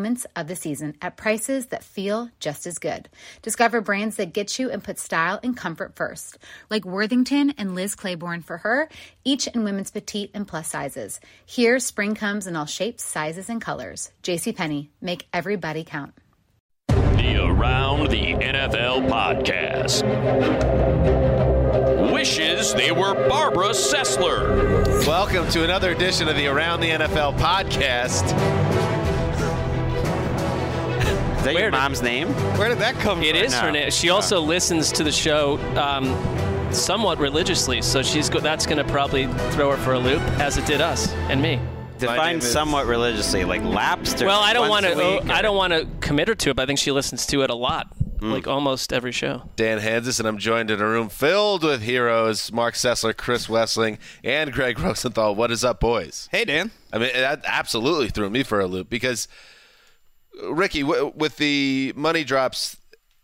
moments of the season at prices that feel just as good. Discover brands that get you and put style and comfort first, like Worthington and Liz Claiborne for her, each in women's petite and plus sizes. Here, spring comes in all shapes, sizes, and colors. JCPenney, make everybody count. The Around the NFL podcast. Wishes they were Barbara Sessler. Welcome to another edition of the Around the NFL podcast. Is that Where your did- mom's name? Where did that come It from? is her name. She also listens to the show um, somewhat religiously, so she's go- that's going to probably throw her for a loop, as it did us and me. name Define somewhat religiously, like lapsed. Or Well, I don't want to. a week, I don't want to commit her to it, but I think she listens to it a lot, like almost every show. Dan Hanzus, and I'm joined in a room filled with heroes Mark Sessler, Chris Wesseling, and Greg Rosenthal. What is up, boys? Hey, Dan. I mean, that absolutely threw me for a loop because, Ricky, w- with the money drops,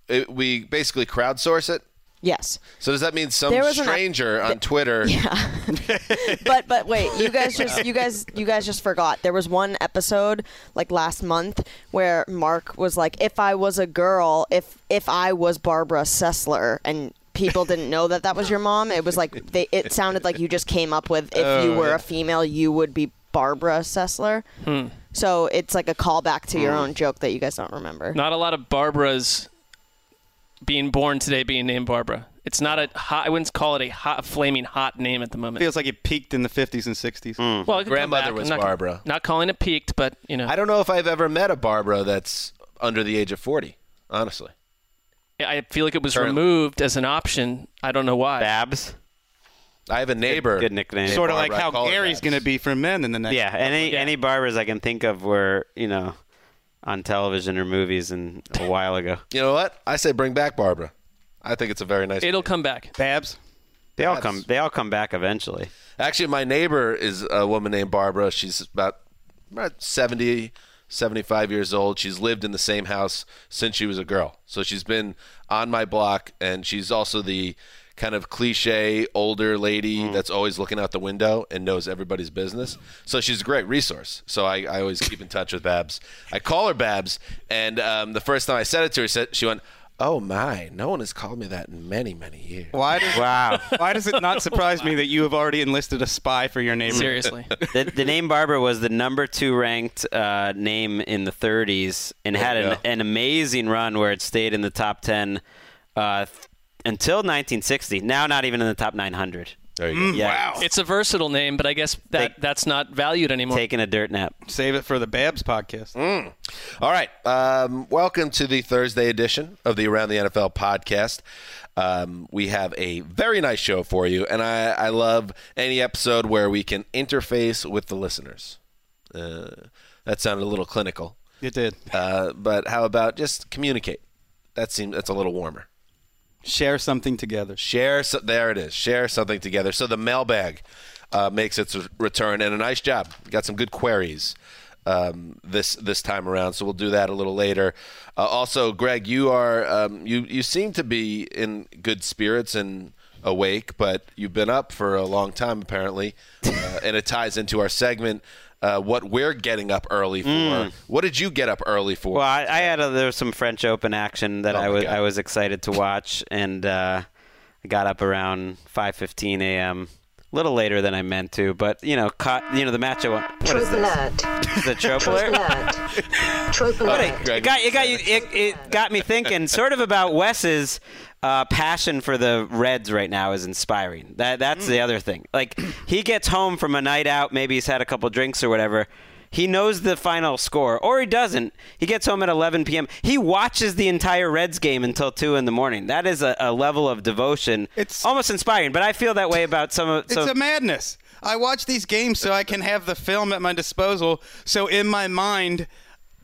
it, we basically crowdsource it. Yes. So does that mean some There was an- stranger on Twitter? Yeah. but but wait, you guys just you guys you guys just forgot. There was one episode like last month where Mark was like, "If I was a girl, if if I was Barbara Sessler," and people didn't know that that was your mom. It was like they it sounded like you just came up with if you Oh, were yeah. a female, you would be Barbara Sessler. Hmm. So it's like a callback to your hmm. own joke that you guys don't remember. Not a lot of Barbaras being born today being named Barbara. It's not a hot. I wouldn't call it a hot, flaming hot name at the moment. Feels like it peaked in the 50s and 60s. Hmm. well, it could come Grandmother back. was I'm not, Barbara. Not calling it peaked, but you know, I don't know if I've ever met a Barbara that's under the age of 40, honestly. I feel like it was Currently. removed as an option. I don't know why. Babs. I have a neighbor. Good nickname. Sort of like how Gary's going to be for men in the next. Yeah, any Yeah. any barbers I can think of were you know on television or movies and a while ago. You know what? I say bring back Barbara. I think it's a very nice. It'll come back. Babs. They all come. They all come back eventually. Actually, my neighbor is a woman named Barbara. She's about, about 70, 75 years old. She's lived in the same house since she was a girl. So she's been on my block, and she's also the kind of cliche older lady that's always looking out the window and knows everybody's business. So she's a great resource. So I, I always keep in touch with Babs. I call her Babs, and um, the first time I said it to her, said, she went, Oh my, no one has called me that in many, many years. Why does, Wow. why does it not surprise me that you have already enlisted a spy for your neighborhood? Seriously. the, the name Barbara was the number two ranked uh, name in the 30s and had an, an amazing run where it stayed in the top 10 uh, th- until 1960. Now not even in the top 900. There you go. Yeah, It's a versatile name, but I guess that Take- that's not valued anymore. taking a dirt nap. Save it for the Babs podcast. All right. Um, welcome to the Thursday edition of the Around the NFL podcast. Um, we have a very nice show for you, and I, I love any episode where we can interface with the listeners. Uh, that sounded a little clinical, It did. uh, but how about just communicate? That seems that's a little warmer. Share something together. Share. So, there it is. Share something together. So the mailbag uh, makes its return, and a nice job. Got some good queries um, this this time around. So we'll do that a little later. Uh, also, Greg, you are um, you you seem to be in good spirits and awake, but you've been up for a long time apparently, uh, and it ties into our segment. Uh, what we're getting up early for. Mm. What did you get up early for? Well, I, I had a, there was some French Open action that Oh I was God. I was excited to watch, and uh, I got up around 5:15 a.m. Little later than I meant to, but you know, caught you know the match. I What is this? Is it a trope alert? Trope But it, it got it got you it, it got me thinking sort of about Wes's uh, passion for the Reds right now is inspiring. That that's the other thing. Like he gets home from a night out, maybe he's had a couple drinks or whatever. He knows the final score, or he doesn't. He gets home at 11 p.m. He watches the entire Reds game until two in the morning. That is a, a level of devotion. It's almost inspiring. But I feel that way about some of. It's So, a madness. I watch these games so I can have the film at my disposal. So in my mind,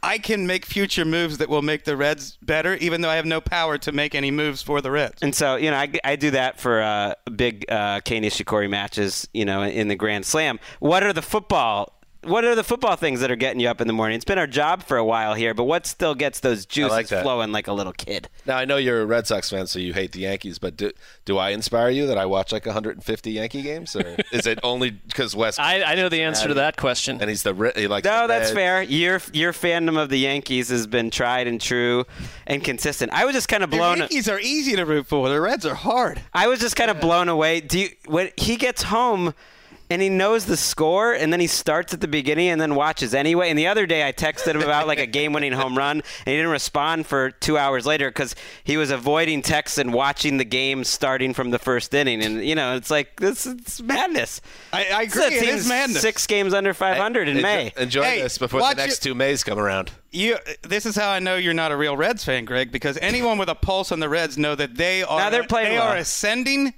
I can make future moves that will make the Reds better, even though I have no power to make any moves for the Reds. And so, you know, I, I do that for uh, big uh, Kei Nishikori matches, you know, in the Grand Slam. What are the football? What are the football things that are getting you up in the morning? It's been our job for a while here, but what still gets those juices like flowing like a little kid? Now I know you're a Red Sox fan, so you hate the Yankees, but do, do I inspire you that I watch like 150 Yankee games, or is it only because West? I, I know the answer to that question. And he's the Re- he likes. No, the that's Reds. fair. Your your fandom of the Yankees has been tried and true and consistent. I was just kind of The blown. Yankees are easy to root for. The Reds are hard. I was just kind of blown away. Do you, when he gets home and he knows the score, and then he starts at the beginning and then watches anyway. And the other day, I texted him about like a game-winning home run, and he didn't respond for two hours later because he was avoiding texts and watching the game starting from the first inning. And you know, it's like this is madness. I, I This agree. It team's is madness. Six games under 500 in Enjoy- May. Enjoy Hey, this before the next it- two Mays come around. You, this is how I know you're not a real Reds fan, Greg, because anyone with a pulse on the Reds know that they are Now they're playing they well. are ascending,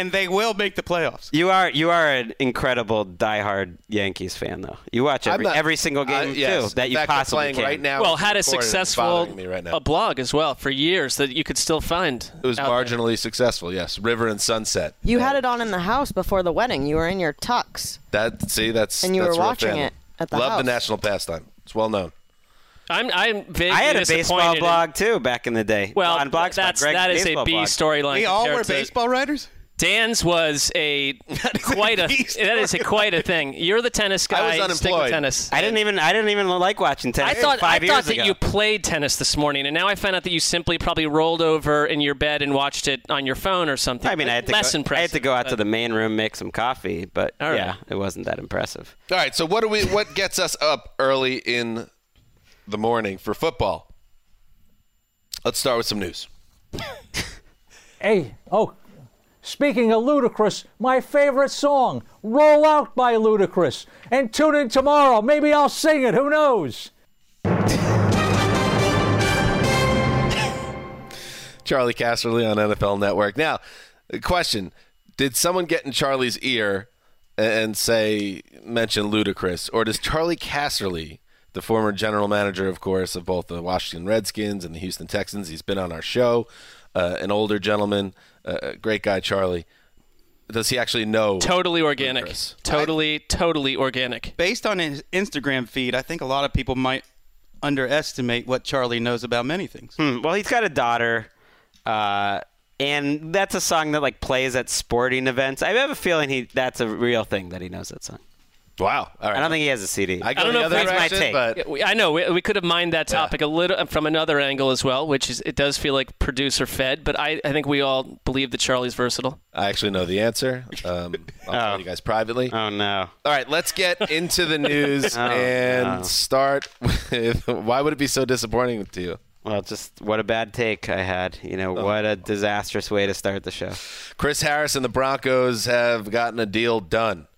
and they will make the playoffs. You are you are an incredible diehard Yankees fan, though. You watch every not- every single game uh, yes. too that you fact, possibly playing can. right now. well, had a successful me right now. a blog as well for years that you could still find. It was out there. marginally successful. Yes, River and Sunset. You had it on in the house before the wedding. You were in your tux. That see, that's And you that's were watching fandom. it at the Love house. the national pastime. It's well known. I'm I'm vaguely I had a baseball disappointed in- blog too back in the day. Well, on Blogspot, that's Greg's that is a baseball B blog. storyline. We all were to- baseball writers. Dan's was a quite a B that is a quite a thing. You're the tennis guy. I was Stick with unemployed. tennis. I didn't even I didn't even like watching tennis. I thought five I years thought that ago. you played tennis this morning, and now I found out that you simply probably rolled over in your bed and watched it on your phone or something. I mean, I had to less go, impressive. I had to go out to the main room, make some coffee, but All right. yeah, it wasn't that impressive. All right. So what do we? What gets us up early in the morning for football? Let's start with some news. Hey, oh, speaking of Ludacris, my favorite song, Roll Out by Ludacris. And tune in tomorrow. Maybe I'll sing it. Who knows? Charley Casserly on NFL Network. Now, question: Did someone get in Charley's ear and say mention Ludacris, or does Charley Casserly, the former general manager, of course, of both the Washington Redskins and the Houston Texans, he's been on our show, uh, an older gentleman, uh, great guy, Charley. Does he actually know? Totally organic. Ludacris? Totally, totally organic. Based on his Instagram feed, I think a lot of people might underestimate what Charley knows about many things. Hmm, well, he's got a daughter, uh, and that's a song that like plays at sporting events. I have a feeling he that's a real thing that he knows that song. Wow. All right. I don't think he has a CD. I, I don't know if that's my take. but I know we, we could have mined that topic a little from another angle as well, which is it does feel like producer fed, but I, I think we all believe that Charley's versatile. I actually know the answer. Um, I'll tell you guys privately. oh no. All right, let's get into the news Oh, and no. start with why would it be so disappointing to you? Well, just what a bad take I had. You know, Oh. what a disastrous way to start the show. Chris Harris and the Broncos have gotten a deal done.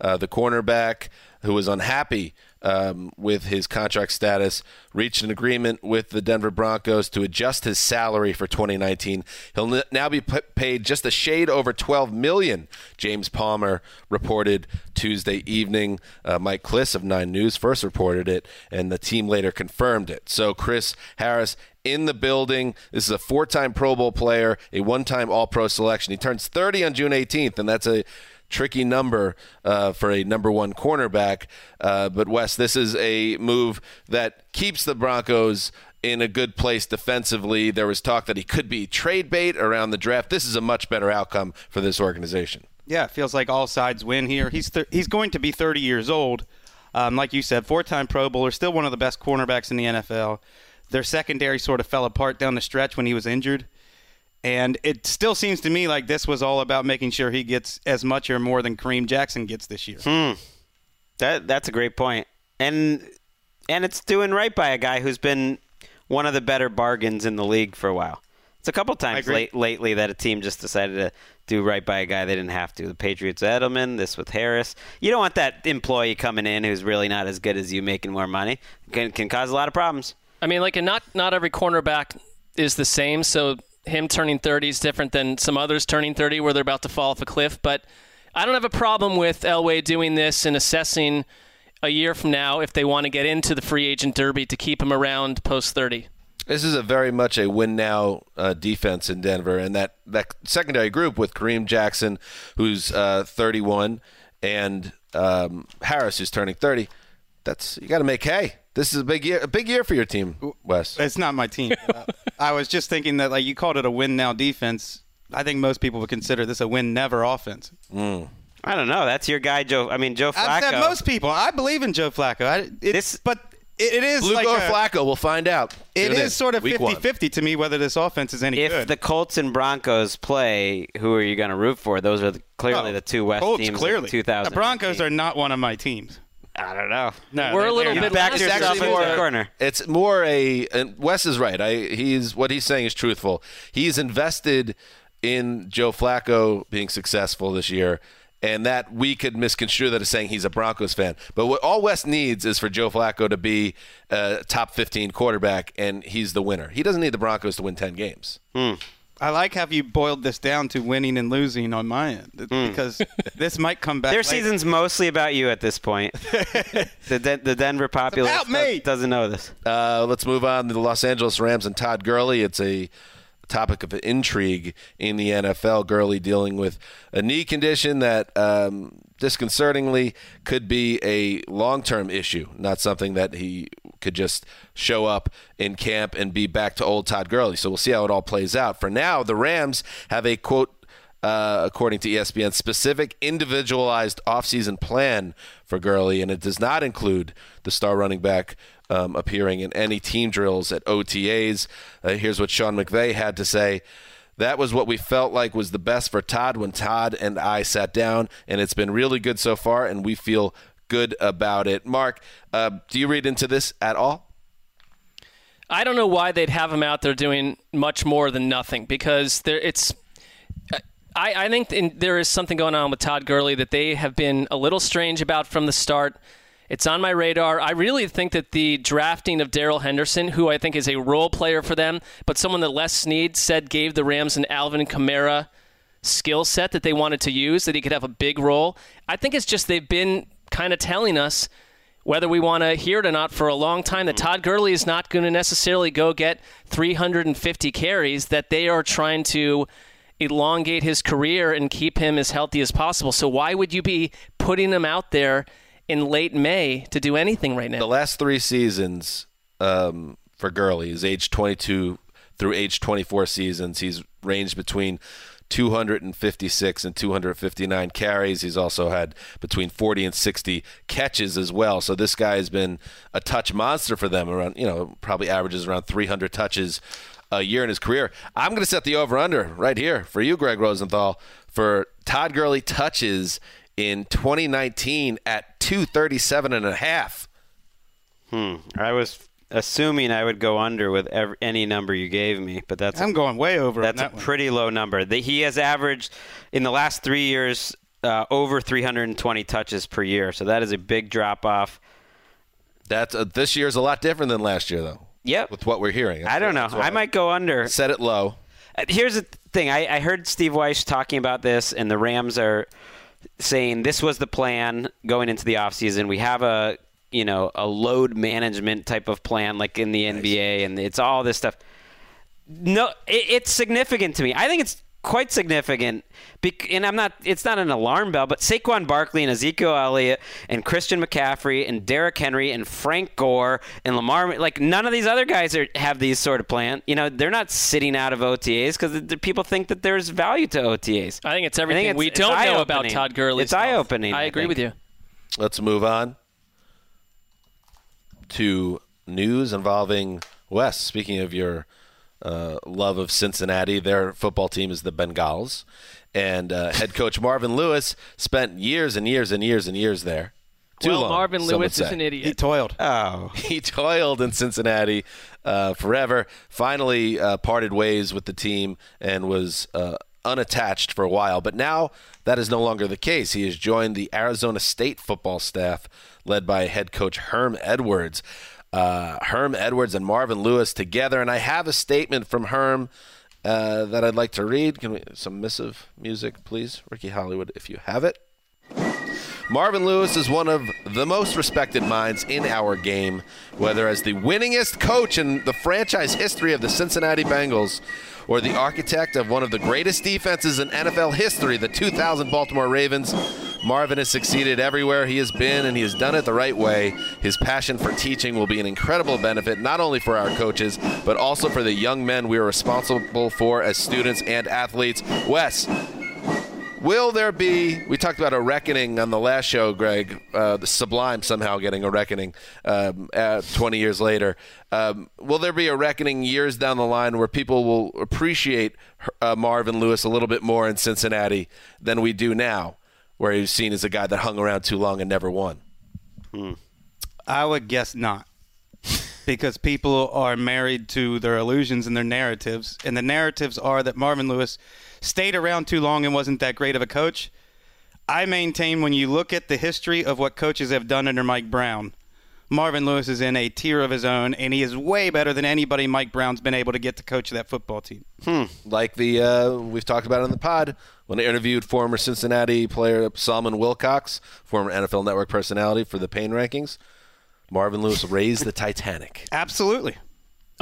Uh, the cornerback, who was unhappy um, with his contract status, reached an agreement with the Denver Broncos to adjust his salary for 2019. He'll n- now be p- paid just a shade over 12 million. James Palmer reported Tuesday evening. Uh, Mike Klis of Nine News first reported it, and the team later confirmed it. So Chris Harris in the building. This is a four-time Pro Bowl player, a one-time All-Pro selection. He turns 30 on June 18th, and that's a tricky number uh, for a number one cornerback. Uh, but Wes, this is a move that keeps the Broncos in a good place defensively. There was talk that he could be trade bait around the draft. This is a much better outcome for this organization. Yeah, it feels like all sides win here. He's th- he's going to be 30 years old. Um, like you said, four-time Pro Bowler, still one of the best cornerbacks in the NFL. Their secondary sort of fell apart down the stretch when he was injured. And it still seems to me like this was all about making sure he gets as much or more than Kareem Jackson gets this year. Hmm. That that's a great point. And and it's doing right by a guy who's been one of the better bargains in the league for a while. It's a couple times late, lately that a team just decided to do right by a guy they didn't have to. The Patriots, Edelman, this with Harris. You don't want that employee coming in who's really not as good as you, making more money. Can can cause a lot of problems. I mean, like, and not not every cornerback is the same. So him turning 30 is different than some others turning 30 where they're about to fall off a cliff. But I don't have a problem with Elway doing this and assessing a year from now if they want to get into the free agent derby to keep him around post 30. This is a very much a win now uh, defense in Denver, and that that secondary group with Kareem Jackson, who's uh, 31, and um, Harris, who's turning 30. That's you got to make hay. This is a big year, a big year for your team, Wes. It's not my team. Uh, I was just thinking that like you called it a win now defense. I think most people would consider this a win never offense. I don't know. That's your guy, Joe. I mean, Joe I Flacco. said most people. I believe in Joe Flacco. I, it, This- but it, it is Blue like or a- Flacco, we'll find out. It Tune is sort of Week 50-50 to me whether this offense is any if good. the Colts and Broncos play, who are you going to root for? Those are the, clearly Oh, the two West Colts, teams. clearly. of 2000. The Broncos are not one of my teams. I don't know. No, We're a little bit back backed last It's yourself actually into more the corner. It's more a. And Wes is right. I he's what he's saying is truthful. He's invested in Joe Flacco being successful this year, and that we could misconstrue that as saying he's a Broncos fan. But what all Wes needs is for Joe Flacco to be a top 15 quarterback, and he's the winner. He doesn't need the Broncos to win 10 games. Hmm. I like how you boiled this down to winning and losing on my end because this might come back. Their later. season's mostly about you at this point. the, De- the Denver populace about me. does- doesn't know this. Uh, let's move on to the Los Angeles Rams and Todd Gurley. It's a topic of intrigue in the NFL. Gurley dealing with a knee condition that um, disconcertingly could be a long term issue, not something that he could just show up in camp and be back to old Todd Gurley. So we'll see how it all plays out. For now, the Rams have a quote uh, according to ESPN, specific individualized offseason plan for Gurley, and it does not include the star running back um, appearing in any team drills at OTAs. Uh, here's what Sean McVay had to say. That was what we felt like was the best for Todd when Todd and I sat down, and it's been really good so far, and we feel good about it. Mark, uh, do you read into this at all? I don't know why they'd have him out there doing much more than nothing because there it's. I, I think in, there is something going on with Todd Gurley that they have been a little strange about from the start. It's on my radar. I really think that the drafting of Darrell Henderson, who I think is a role player for them, but someone that Les Snead said gave the Rams an Alvin Kamara skill set that they wanted to use, that he could have a big role. I think it's just they've been kind of telling us whether we want to hear it or not for a long time that hmm. Todd Gurley is not going to necessarily go get 350 carries, that they are trying to elongate his career and keep him as healthy as possible. So why would you be putting him out there in late May to do anything right now. The last three seasons um, for Gurley is age 22 through age 24 seasons. He's ranged between 256 and 259 carries. He's also had between 40 and 60 catches as well. So this guy has been a touch monster for them. Around you know probably averages around 300 touches a year in his career. I'm going to set the over under right here for you, Greg Rosenthal, for Todd Gurley touches in 2019 at 237 and a half. Hmm. I was assuming I would go under with every, any number you gave me, but that's I'm going way over. that's on a one. pretty low number. The, he has averaged in the last three years uh, over 320 touches per year, so that is a big drop off. That's uh, this year's a lot different than last year, though. Yep. With what we're hearing, I don't know. That's I might go under. set it low. Uh, Here's the thing. I, I heard Steve Weiss talking about this, and the Rams are saying this was the plan going into the offseason. We have a you know a load management type of plan like in the NBA, and it's all this stuff. No, it, it's significant to me. I think it's quite significant. And I'm not. It's not an alarm bell, but Saquon Barkley and Ezekiel Elliott and Christian McCaffrey and Derrick Henry and Frank Gore and Lamar. Like none of these other guys are have these sort of plan. You know, they're not sitting out of OTAs because people think that there's value to OTAs. I think it's everything it's- we it's don't know about. Todd Gurley. It's eye opening. I agree with you. Let's move on to news involving Wes. Speaking of your uh, love of Cincinnati, their football team is the Bengals, and uh, head coach Marvin Lewis spent years and years and years and years there. Too well, long, Marvin Lewis is an idiot. He toiled. Oh, he toiled in Cincinnati uh, forever. Finally, uh, parted ways with the team and was uh, unattached for a while. But now that is no longer the case. He has joined the Arizona State football staff, led by head coach Herm Edwards. Uh, Herm Edwards and Marvin Lewis together, and I have a statement from Herm. Uh, that I'd like to read. Can we some missive music, please, Ricky Hollywood, if you have it. Marvin Lewis is one of the most respected minds in our game, whether as the winningest coach in the franchise history of the Cincinnati Bengals or the architect of one of the greatest defenses in NFL history, the 2000 Baltimore Ravens. Marvin has succeeded everywhere he has been, and he has done it the right way. His passion for teaching will be an incredible benefit, not only for our coaches, but also for the young men we are responsible for as students and athletes. Wes, Will there be? We talked about a reckoning on the last show, Greg. Uh, the Sublime somehow getting a reckoning um, uh, 20 years later. Um, will there be a reckoning years down the line where people will appreciate uh, Marvin Lewis a little bit more in Cincinnati than we do now, where he's seen as a guy that hung around too long and never won? I would guess not. Because people are married to their illusions and their narratives. And the narratives are that Marvin Lewis stayed around too long and wasn't that great of a coach. I maintain when you look at the history of what coaches have done under Mike Brown, Marvin Lewis is in a tier of his own, and he is way better than anybody Mike Brown's been able to get to coach that football team. Hmm. Like the uh, we've talked about on the pod when I interviewed former Cincinnati player Solomon Wilcots, former NFL Network personality for the Pain Rankings. Marvin Lewis raised the Titanic. Absolutely.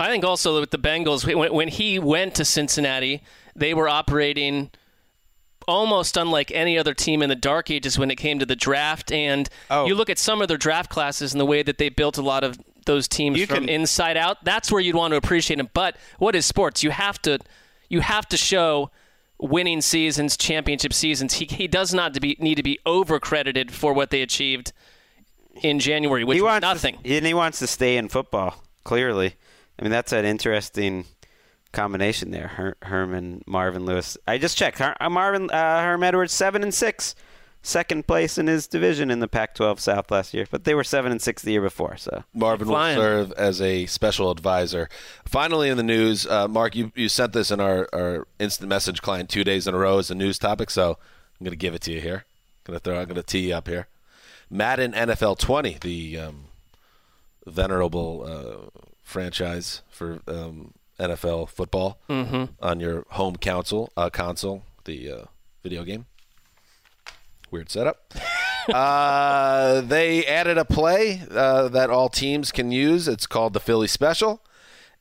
I think also with the Bengals, when, when he went to Cincinnati, they were operating almost unlike any other team in the dark ages when it came to the draft. And Oh. you look at some of their draft classes and the way that they built a lot of those teams You from can- inside out. That's where you'd want to appreciate them. But what is sports? You have to, you have to show winning seasons, championship seasons. He, he does not to be, need to be over credited for what they achieved in January, which he wants nothing. To, and he wants to stay in football. Clearly, I mean that's an interesting combination there. Her, Herman, Marvin Lewis. I just checked. Her, uh, Marvin uh, Herm Edwards seven and six, second place in his division in the Pac-12 South last year. But they were seven and six the year before. So Marvin will Flying. serve as a special advisor. Finally, in the news, uh, Mark, you, you sent this in our, our instant message client two days in a row as a news topic, so I'm going to give it to you here. I'm Going to throw, I'm going to tee you up here. Madden NFL 20, the um, venerable uh, franchise for um, NFL football on your home console, uh, console, the uh, video game. Weird setup. uh, they added a play uh, that all teams can use. It's called the Philly Special.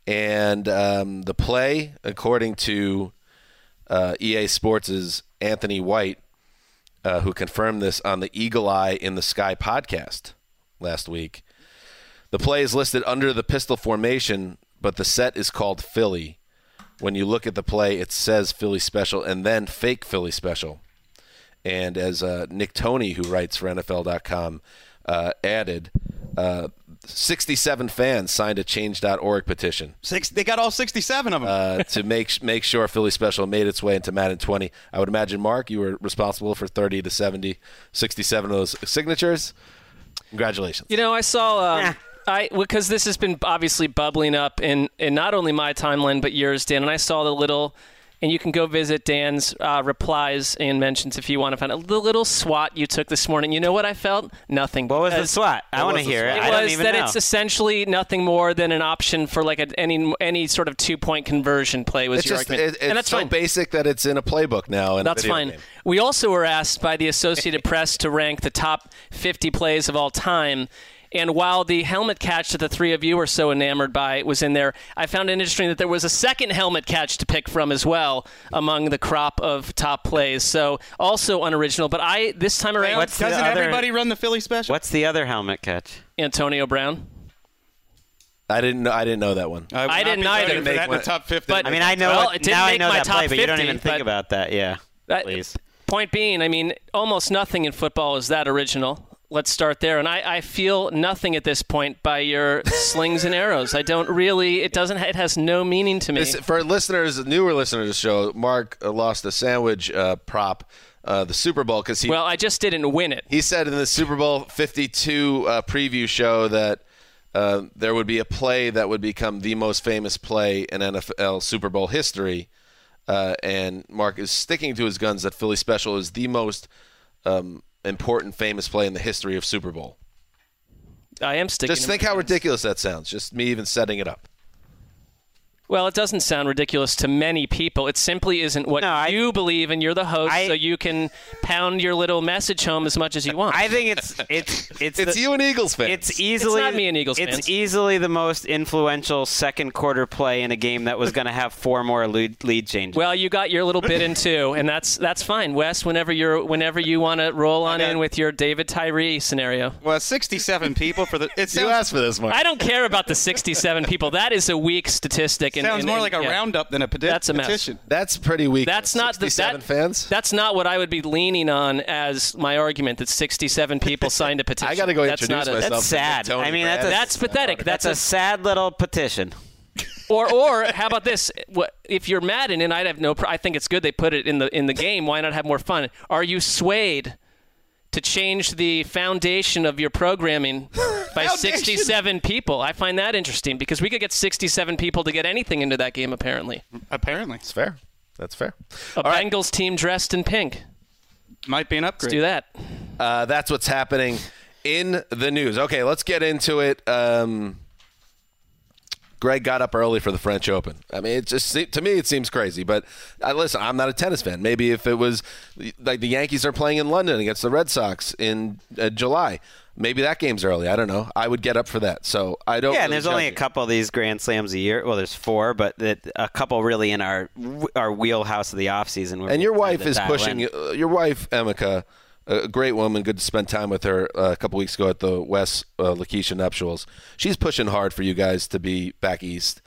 And um, the play, according to uh, EA Sports' Anthony White, uh, who confirmed this on the Eagle Eye in the Sky podcast last week, the play is listed under the pistol formation, but the set is called Philly. When you look at the play, it says Philly Special and then fake Philly Special. And as uh, Nick Tony, who writes for NFL.com, uh, added, uh, 67 fans signed a Change.org petition Six, they got all 67 of them. uh, to make make sure Philly Special made its way into Madden 20. I would imagine, Mark, you were responsible for 30 to 70, 67 of those signatures. Congratulations. You know, I saw. Um, I because this has been obviously bubbling up in in not only my timeline but yours, Dan. And I saw the little, and you can go visit Dan's uh, replies and mentions if you want to find out the little SWAT you took this morning. You know what I felt? Nothing. what was the SWAT? I want to was the hear it. SWAT? I It don't was even that know. it's essentially nothing more than an option for like a, any any sort of two point conversion play was It's your just argument, it, it's and that's so fine. basic that it's in a playbook now. In a That's video fine. game. We also were asked by the Associated Press to rank the top 50 plays of all time, And while the helmet catch that the three of you were so enamored by was in there, I found it interesting that there was a second helmet catch to pick from as well among the crop of top plays. So also unoriginal. But I this time around, What's the Doesn't other- everybody run the Philly special? What's the other helmet catch? Antonio Brown. I didn't know. I didn't know that one. would I not didn't either. voting for that in the top 50. But- I mean, I know. Well, what- it didn't now I know my that top play, but you don't even think about that. Yeah. That- Please. Point being, I mean, almost nothing in football is that original. Let's start there. And I, I feel nothing at this point by your slings and arrows. I don't really. It doesn't. It has no meaning to me. This, for listeners, newer listeners to the show, Mark uh, lost a sandwich uh, prop, uh, the Super Bowl, because he well, I just didn't win it. he said in the Super Bowl 52 uh, preview show that uh, there would be a play that would become the most famous play in NFL Super Bowl history. Uh, and Mark is sticking to his guns that Philly Special is the most um, important, famous play in the history of Super Bowl. I am sticking. Just think how ridiculous that sounds. Just me even setting it up. Well, it doesn't sound ridiculous to many people. It simply isn't what No, I- you believe, and you're the host, I- so you can pound your little message home as much as you want. I think it's it's it's It's the- you and Eagles fans. It's easily not me and Eagles It's fans. easily the most influential second quarter play in a game that was going to have four more lead, lead changes. well, you got your little bit in too, and that's that's fine, Wes. Whenever you're, whenever you want to roll on in with your David Tyree scenario. well, 67 people for the. It you asked for this, one. I don't care about the 67 people. That is a weak statistic. And, sounds and- more and- like a yeah. roundup than a peti- That's a mess. petition. That's pretty weak. That's not the 67 that, fans. That's not what I would be leaning on as my argument. That 67 people signed a petition. I got to go That's introduce not a- myself. That's sad. Tony I mean, that's a- That's pathetic. that's That's, a sad little petition. or or how about this? What if you're Madden and I'd have no? Pr- I think it's good they put it in the in the game. Why not have more fun? Are you swayed to change the foundation of your programming by 67 people? I find that interesting because we could get 67 people to get anything into that game. Apparently, Apparently. It's fair. That's fair. a Bengals team dressed in pink. Might be an upgrade. Let's do that. Uh, that's what's happening in the news. Okay, let's get into it. Um, Greg got up early for the French Open. I mean, it just to me it seems crazy, but uh, listen, I'm not a tennis fan. Maybe if it was like the Yankees are playing in London against the Red Sox in uh, July, maybe that game's early. I don't know. I would get up for that. So I don't. Yeah, and there's only judge a couple of these Grand Slams a year. Well, there's four, but that a couple really in our our wheelhouse of the off season. where And your wife is pushing. in. Uh, your wife, Emika, a great woman. Good to spend time with her uh, a couple weeks ago at the West uh, Lakeisha nuptials. She's pushing hard for you guys to be back east.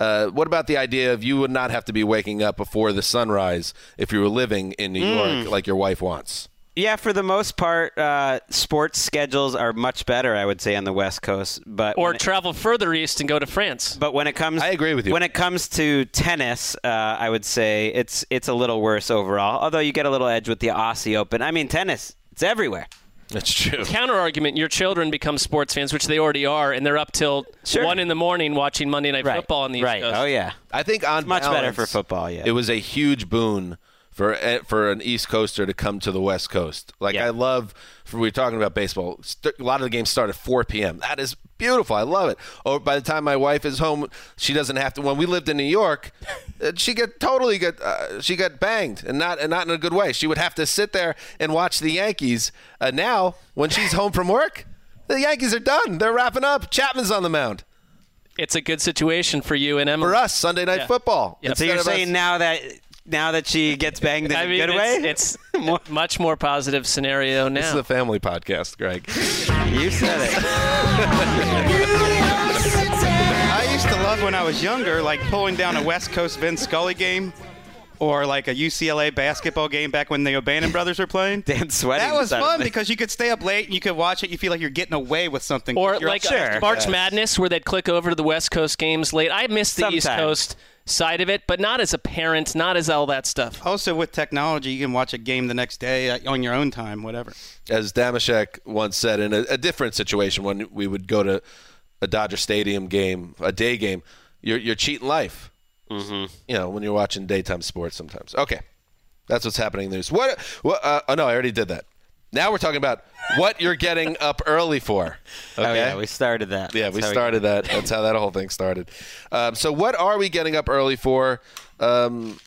Uh, what about the idea of you would not have to be waking up before the sunrise if you were living in New Mm. York like your wife wants? Yeah, for the most part, uh, sports schedules are much better, I would say, on the West Coast. But Or when it- travel further east and go to France. but when it comes, I agree with you. When it comes to tennis, uh, I would say it's it's a little worse overall. Although you get a little edge with the Aussie Open. I mean, tennis, it's everywhere. That's true. Counter argument: Your children become sports fans, which they already are, and they're up till Sure. one in the morning watching Monday Night Right. Football on the East right. Coast. Oh yeah. I think on much better for football, yeah. it was a huge boon for eh, for an East Coaster to come to the West Coast. Like Yeah. I love. For we are talking about baseball. st- A lot of the games start at 4 p.m. That is beautiful. I love it. Or by the time my wife is home, she doesn't have to. When we lived in New York, uh, she get totally get uh, she got banged and not and not in a good way. She would have to sit there and watch the Yankees. Uh, now when she's home from work. The Yankees are done. They're wrapping up. Chapman's on the mound. It's a good situation for you and Emma. For us, Sunday night Yeah. football. Yeah. So you're Instead of us- saying now that now that she gets banged in I a mean, good it's, way? it's much more positive scenario now. This is now. a family podcast, Greg. you said it. I used to love when I was younger, like pulling down a West Coast Vince Scully game or like a UCLA basketball game back when the O'Bannon brothers were playing. Dan sweating. That was inside fun because you could stay up late and you could watch it. You feel like you're getting away with something. or You're like up- uh, March Madness, where they'd click over to the West Coast games late. I miss the East Coast side of it, but not as a parent, not as all that stuff. Also, with technology, you can watch a game the next day uh, on your own time, whatever. As Damashek once said in a, a different situation when we would go to a Dodger Stadium game, a day game, you're, you're cheating life. Mm-hmm. You know, when you're watching daytime sports sometimes. Okay. That's what's happening in the news. What? what uh, oh, no, I already did that. Now we're talking about what you're getting up early for. Okay? Oh yeah, we started that. Yeah, That's we started that. That's how that whole thing started. Um, so, what are we getting up early for, um,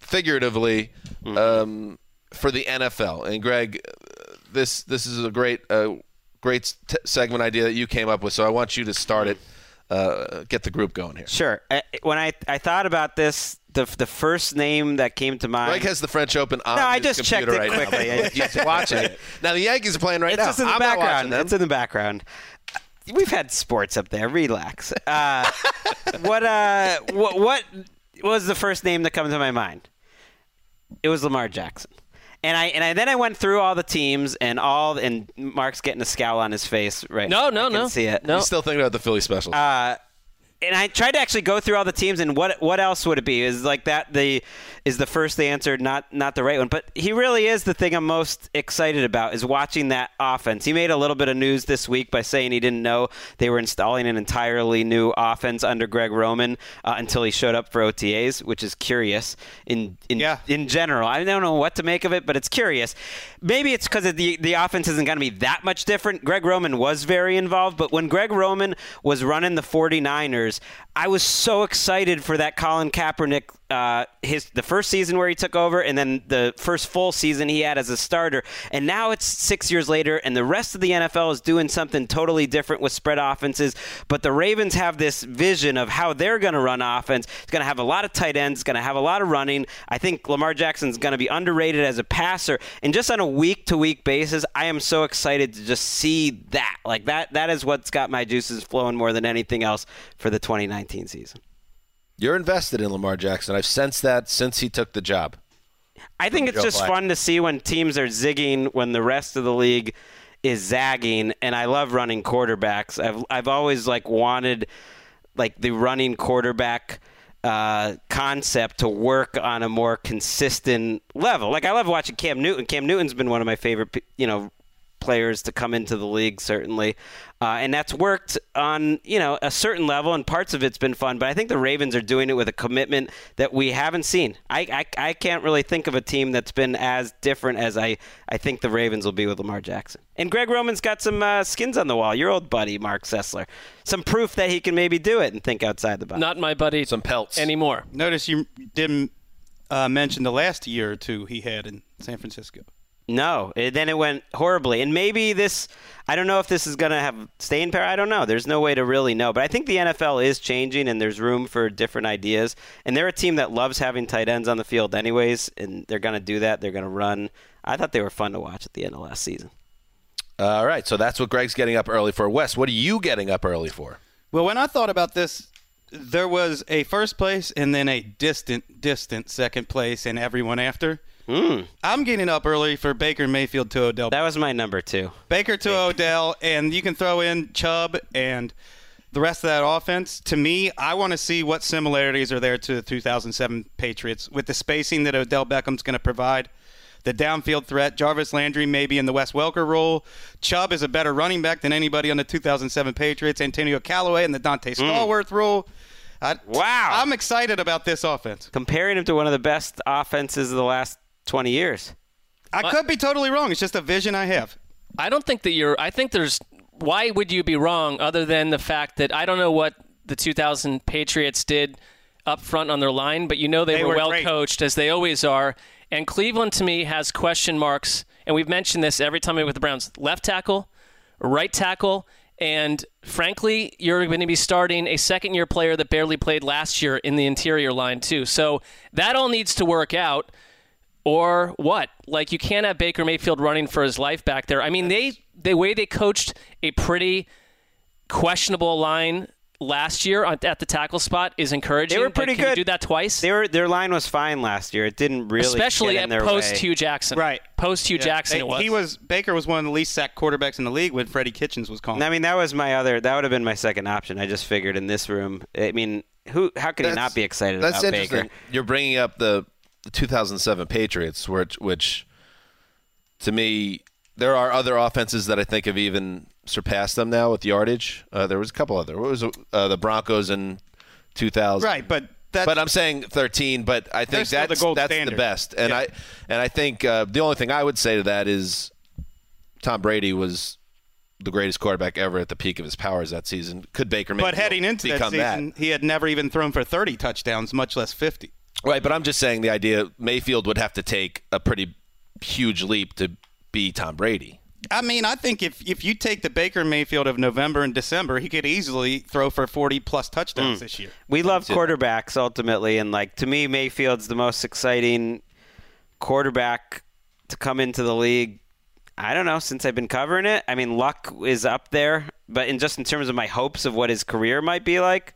figuratively, um, for the NFL? And Greg, uh, this this is a great uh, great t- segment idea that you came up with. So I want you to start it. Uh, get the group going here. Sure. Uh, When I, I thought about this, the, the first name that came to mind. Greg has the French Open on No, I his just checked computer it right quickly. now. He's watching it. Now the Yankees are playing right it's now. just in the I'm background. them. It's in the background. We've had sports up there. Relax. Uh, what uh what what was the first name that comes to my mind? It was Lamar Jackson. And I and I, then I went through all the teams and all and Mark's getting a scowl on his face right. No, no, I can no. See it. No. He's still thinking about the Philly special. Uh, and I tried to actually go through all the teams and what what else would it be? Is like that the is the first answer not not the right one? But he really is the thing I'm most excited about is watching that offense. He made a little bit of news this week by saying he didn't know they were installing an entirely new offense under Greg Roman uh, until he showed up for OTAs, which is curious in in Yeah. in general. I don't know what to make of it, but it's curious. Maybe it's because the the offense isn't going to be that much different. Greg Roman was very involved, but when Greg Roman was running the 49ers, years. I was so excited for that Colin Kaepernick uh, his the first season where he took over, and then the first full season he had as a starter. And now it's six years later, and the rest of the NFL is doing something totally different with spread offenses. But the Ravens have this vision of how they're going to run offense. It's going to have a lot of tight ends. It's going to have a lot of running. I think Lamar Jackson's going to be underrated as a passer, and just on a week to week basis, I am so excited to just see that. Like that, that is what's got my juices flowing more than anything else for the 2019 season. You're invested in Lamar Jackson. I've sensed that since he took the job. I think it's Joe just Flacco. fun to see when teams are zigging when the rest of the league is zagging, and I love running quarterbacks. I've I've always like wanted like the running quarterback uh, concept to work on a more consistent level. Like I love watching Cam Newton. Cam Newton's been one of my favorite, you know, players to come into the league certainly uh, and that's worked on you know a certain level and parts of it's been fun but i think the ravens are doing it with a commitment that we haven't seen i, I, I can't really think of a team that's been as different as i, I think the ravens will be with lamar jackson and greg roman's got some uh, skins on the wall your old buddy mark sessler some proof that he can maybe do it and think outside the box Not my buddy Some pelts. anymore. Notice you didn't uh, mention the last year or two he had in San Francisco. No, it, then it went horribly, and maybe this. I don't know if this is going to have staying power. I don't know. There's no way to really know, but I think the NFL is changing, and there's room for different ideas. And they're a team that loves having tight ends on the field, anyways, and they're going to do that. They're going to run. I thought they were fun to watch at the end of last season. All right, so that's what Greg's getting up early for. Wes, what are you getting up early for? Well, when I thought about this, there was a first place and then a distant, distant second place, and everyone after. Mm. I'm getting up early for Baker Mayfield to Odell. That was my number two. Baker to Odell, and you can throw in Chubb and the rest of that offense. To me, I want to see what similarities are there to the 2007 Patriots with the spacing that Odell Beckham's going to provide. The downfield threat, Jarvis Landry maybe in the Wes Welker role. Chubb is a better running back than anybody on the 2007 Patriots. Antonio Callaway in the Donté mm. Stallworth role. I, Wow. I'm excited about this offense. Comparing him to one of the best offenses of the last 20 years. I could be totally wrong. It's just a vision I have. I don't think that you're. I think there's. Why would you be wrong other than the fact that I don't know what the 2000 Patriots did up front on their line, but you know they, They were, were well great. coached as they always are. And Cleveland to me has question marks, and we've mentioned this every time we with the Browns. Left tackle, right tackle, and frankly, you're going to be starting a second year player that barely played last year in the interior line too. So that all needs to work out or what? Like you can't have Baker Mayfield running for his life back there. I mean, they the way they coached a pretty questionable line last year at at the tackle spot is encouraging. They were but pretty can you good. do that twice, They were, their line was fine last year. It didn't really especially get in at their post way. Hue Jackson. Right. Post Hue Yeah. Jackson, They- it was. He was Baker was one of the least sacked quarterbacks in the league when Freddie Kitchens was calling. I mean, that was my other. That would have been my second option. I just figured in this room. I mean, who? How could he not be excited That's about interesting. Baker? You're bringing up the, the 2007 Patriots, which, which to me, there are other offenses that I think have even surpassed them now with yardage. Uh, there was a couple other. What was uh, the Broncos in 2000? right, but that's but I'm saying 13. But I think still the that's that's the best. And Yeah. I and I think uh, the only thing I would say to that is Tom Brady was the greatest quarterback ever at the peak of his powers that season. Could Baker make? but heading into that season, he had never even thrown for 30 touchdowns, much less 50. Right, but I'm just saying the idea Mayfield would have to take a pretty huge leap to be Tom Brady. I mean, I think if if you take the Baker Mayfield of November and December, he could easily throw for 40 plus touchdowns hmm. this year. We love quarterbacks ultimately, and like to me, Mayfield's the most exciting quarterback to come into the league. I don't know since I've been covering it. I mean, Luck is up there, but in just in terms of my hopes of what his career might be like,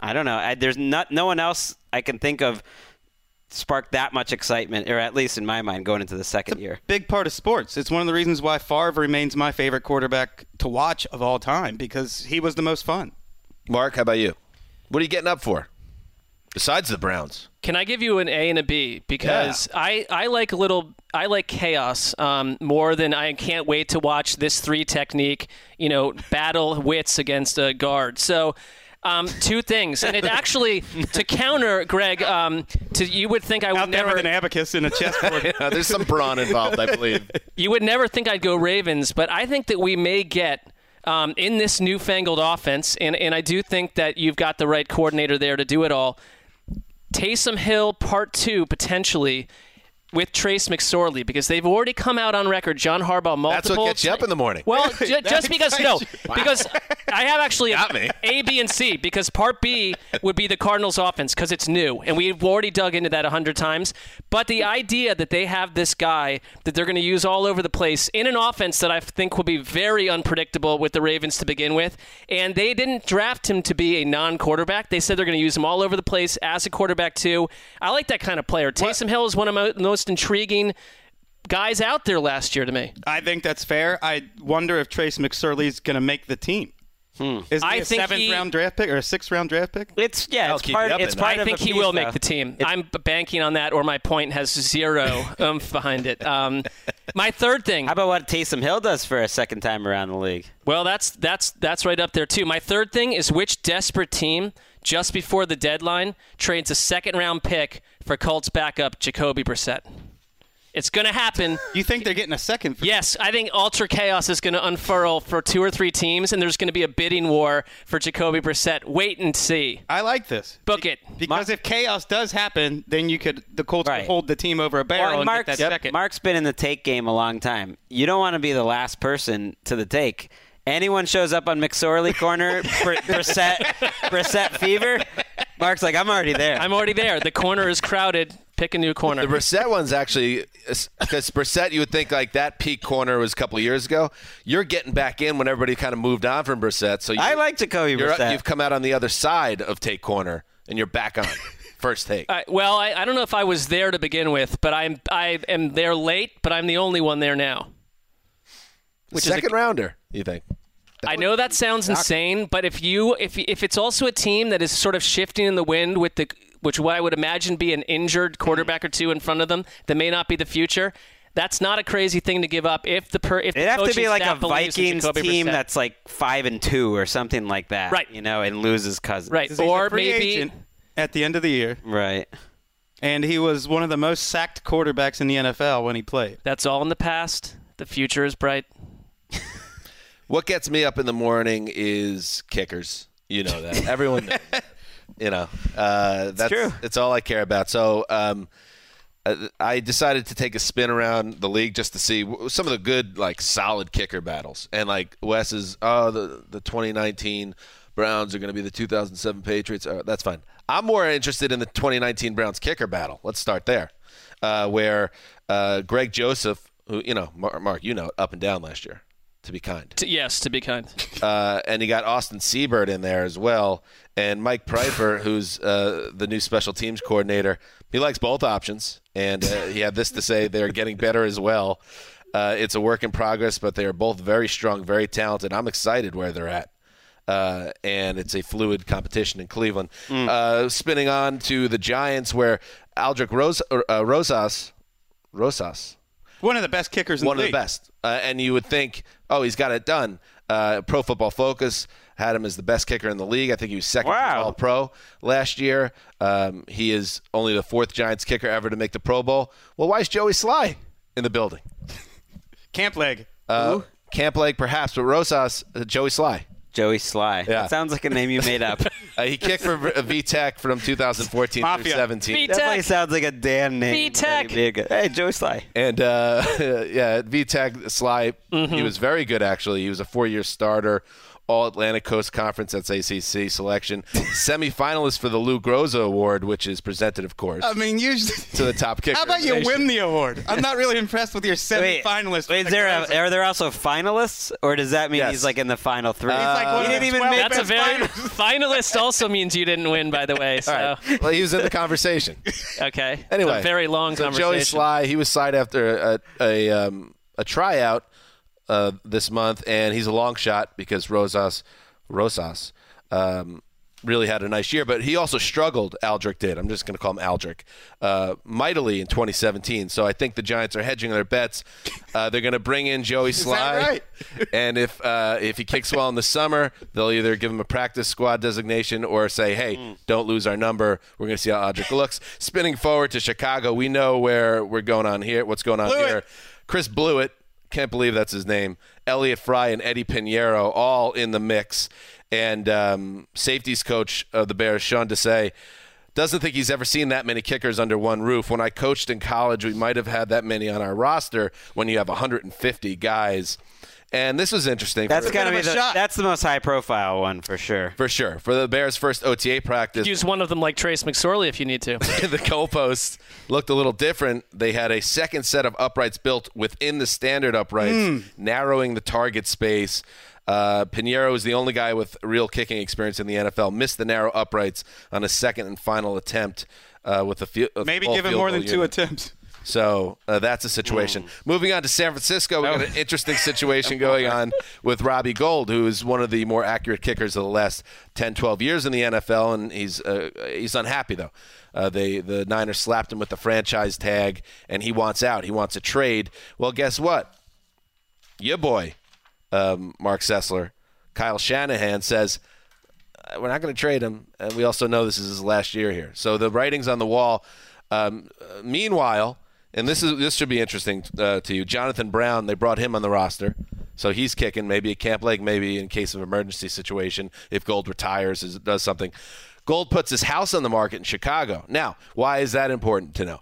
I don't know. I, there's not no one else I can think of sparked that much excitement, or at least in my mind, going into the second year. Big part of sports. It's one of the reasons why Favre remains my favorite quarterback to watch of all time because he was the most fun. Mark, how about you? What are you getting up for? Besides the Browns. Can I give you an A and a B because I, I like a little I like chaos um, more than I can't wait to watch this three technique you know battle wits against a guard. So. Um, two things, and it actually to counter Greg. Um, to you would think I would Out there never with an abacus in a chessboard. Yeah, there's some brawn involved, I believe. you would never think I'd go Ravens, but I think that we may get um, in this newfangled offense, and, and I do think that you've got the right coordinator there to do it all. Taysom Hill Part Two potentially with Trace McSorley because they've already come out on record. John Harbaugh multiple. That's what gets you up in the morning. Well, ju- just because no, because I have actually. A, B, and C. Because Part B would be the Cardinals' offense because it's new, and we've already dug into that a hundred times. But the idea that they have this guy that they're going to use all over the place in an offense that I think will be very unpredictable with the Ravens to begin with, and they didn't draft him to be a non-quarterback. They said they're going to use him all over the place as a quarterback too. I like that kind of player. Taysom Hill is one of the most intriguing guys out there last year to me. I think that's fair. I wonder if Trace McSorley's going to make the team. Is he I a think seventh he- round draft pick or a sixth round draft pick? It's yeah, I'll it's part. you It's part I of think he piece, will though. make the team. I'm banking on that, or my point has zero oomph behind it. Um, my third thing. How about what Taysom Hill does for a second time around the league? Well, that's that's that's right up there too. My third thing is which desperate team just before the deadline trades a second round pick for Colts backup Jacoby Brissett. It's going to happen. You think they're getting a second? For- Yes, I think Ultra Chaos is going to unfurl for two or three teams, and there's going to be a bidding war for Jacoby Brissett. Wait and see. I like this. Book it. Because if chaos does happen, then you could the Colts Right. could hold the team over a barrel Well, and Mark's, get that second. Mark's been in the take game a long time. You don't want to be the last person to the take. Anyone shows up on McSorley corner, Brissett, Brissett fever. Mark's like, I'm already there. I'm already there. The corner is crowded. Pick a new corner. The Brissett one's actually because Brissett, you would think like that peak corner was a couple of years ago. You're getting back in when everybody kind of moved on from Brissett. So you, I like Jacoby you're, Brissett. you've come out on the other side of take corner and you're back on first take. I, well, I, I don't know if I was there to begin with, but I'm I am there late, but I'm the only one there now. Which is a- Second rounder, you think? I know that sounds insane, but if you if if it's also a team that is sort of shifting in the wind with the which what I would imagine be an injured mm-hmm. quarterback or two in front of them that may not be the future. That's not a crazy thing to give up if the per if It'd the have to be like a staff believes in Vikings team Brissett. that's like five and two or something like that. Right. You know, and loses Cousins. right, 'Cause he's or maybe at the end of the year, Right. and he was one of the most sacked quarterbacks in the NFL when he played. that's all in the past. The future is bright. What gets me up in the morning is kickers. You know that. Everyone knows. You know, uh, that's true. It's all I care about. So um, uh, I decided to take a spin around the league just to see some of the good, like, solid kicker battles. And like Wes's, oh, the the 2019 Browns are going to be the 2007 Patriots. Uh, that's fine. I'm more interested in the 2019 Browns kicker battle. Let's start there, uh, where uh, Greg Joseph, who you know, Mark, Mark, you know, up and down last year. To be kind To, yes, to be kind. uh, and you got Austin Seibert in there as well, and Mike Priefer, who's uh, the new special teams coordinator. He likes both options, and uh, he had this to say: they're getting better as well. Uh, it's a work in progress, but they are both very strong, very talented. I'm excited where they're at. Uh, and it's a fluid competition in Cleveland. Uh, spinning on to the Giants, where Aldrich Ros- uh, Rosas, Rosas, One of the best kickers in the league. one the of the best. Uh, and you would think, oh, he's got it done. Uh, Pro Football Focus had him as the best kicker in the league. I think he was second Wow. All Pro last year. Um, he is only the fourth Giants kicker ever to make the Pro Bowl. Well, why is Joey Slye in the building? Camp leg. Uh, Camp leg, perhaps, but Rosas, uh, Joey Slye. Joey Slye. Yeah. That sounds like a name you made up. Uh, he kicked for V- VTech from 2014 through Mafia. 17. Definitely sounds like a Dan name. V-Tech. That'd be a good- Hey, Joey Slye. And uh, yeah, VTech Slye, Mm-hmm. he was very good actually. He was a four-year starter, All Atlantic Coast Conference. That's ACC selection. Semi-finalist for the Lou Groza Award, which is presented, of course, I mean, usually. to the top kicker. How about you win the award? I'm not really impressed with your Wait, semi-finalist. Wait, is there a, are there also finalists, or does that mean Yes. he's like in the final three? He's like one he didn't even 12 make That's a very finalist. Also means you didn't win, by the way. So All right. Well, he was in the conversation. okay. Anyway, a very long so conversation. Joey Slye, he was signed after a a, um, a tryout uh, this month, and he's a long shot because Rosas Rosas um, really had a nice year, but he also struggled. Aldrich did. I'm just going to call him Aldrich uh, mightily in 2017. So I think the Giants are hedging their bets. Uh, they're going to bring in Joey Slye, right? and if uh, if he kicks well in the summer, they'll either give him a practice squad designation or say, "Hey, don't lose our number. We're going to see how Aldrich looks." Spinning forward to Chicago, we know where we're going on here. What's going on Blewitt. here? Chris Blewitt, can't believe that's his name. Elliot Fry and Eddy Piñeiro all in the mix, and um, safeties coach of the Bears, Sean Desai. Doesn't think he's ever seen that many kickers under one roof. When I coached in college, we might have had that many on our roster when you have 150 guys. And this was interesting. That's for, gotta be of a the, shot. that's the most high profile one for sure. for sure. For the Bears' first OTA practice, Use one of them like Trace McSorley if you need to. the goalposts looked a little different. They had a second set of uprights built within the standard uprights, narrowing the target space. Uh, Piñeiro is the only guy with real kicking experience in the NFL. Missed the narrow uprights on a second and final attempt uh, with a few. Maybe give him more than two attempts. So uh, that's a situation. Moving on to San Francisco, we got an interesting situation going on with Robbie Gould, who is one of the more accurate kickers of the last 10, 12 years in the NFL, and he's uh, he's unhappy though. Uh, they the Niners slapped him with the franchise tag, and he wants out. He wants a trade. Well, guess what? Your boy, um, Marc Sessler, Kyle Shanahan says uh, we're not going to trade him, and we also know this is his last year here. So the writing's on the wall. Um, uh, meanwhile, and this is this should be interesting uh, to you, Jonathan Brown. They brought him on the roster, so he's kicking. Maybe a camp leg, maybe in case of emergency situation if Gould retires, does something. Gould puts his house on the market in Chicago. Now, why is that important to know?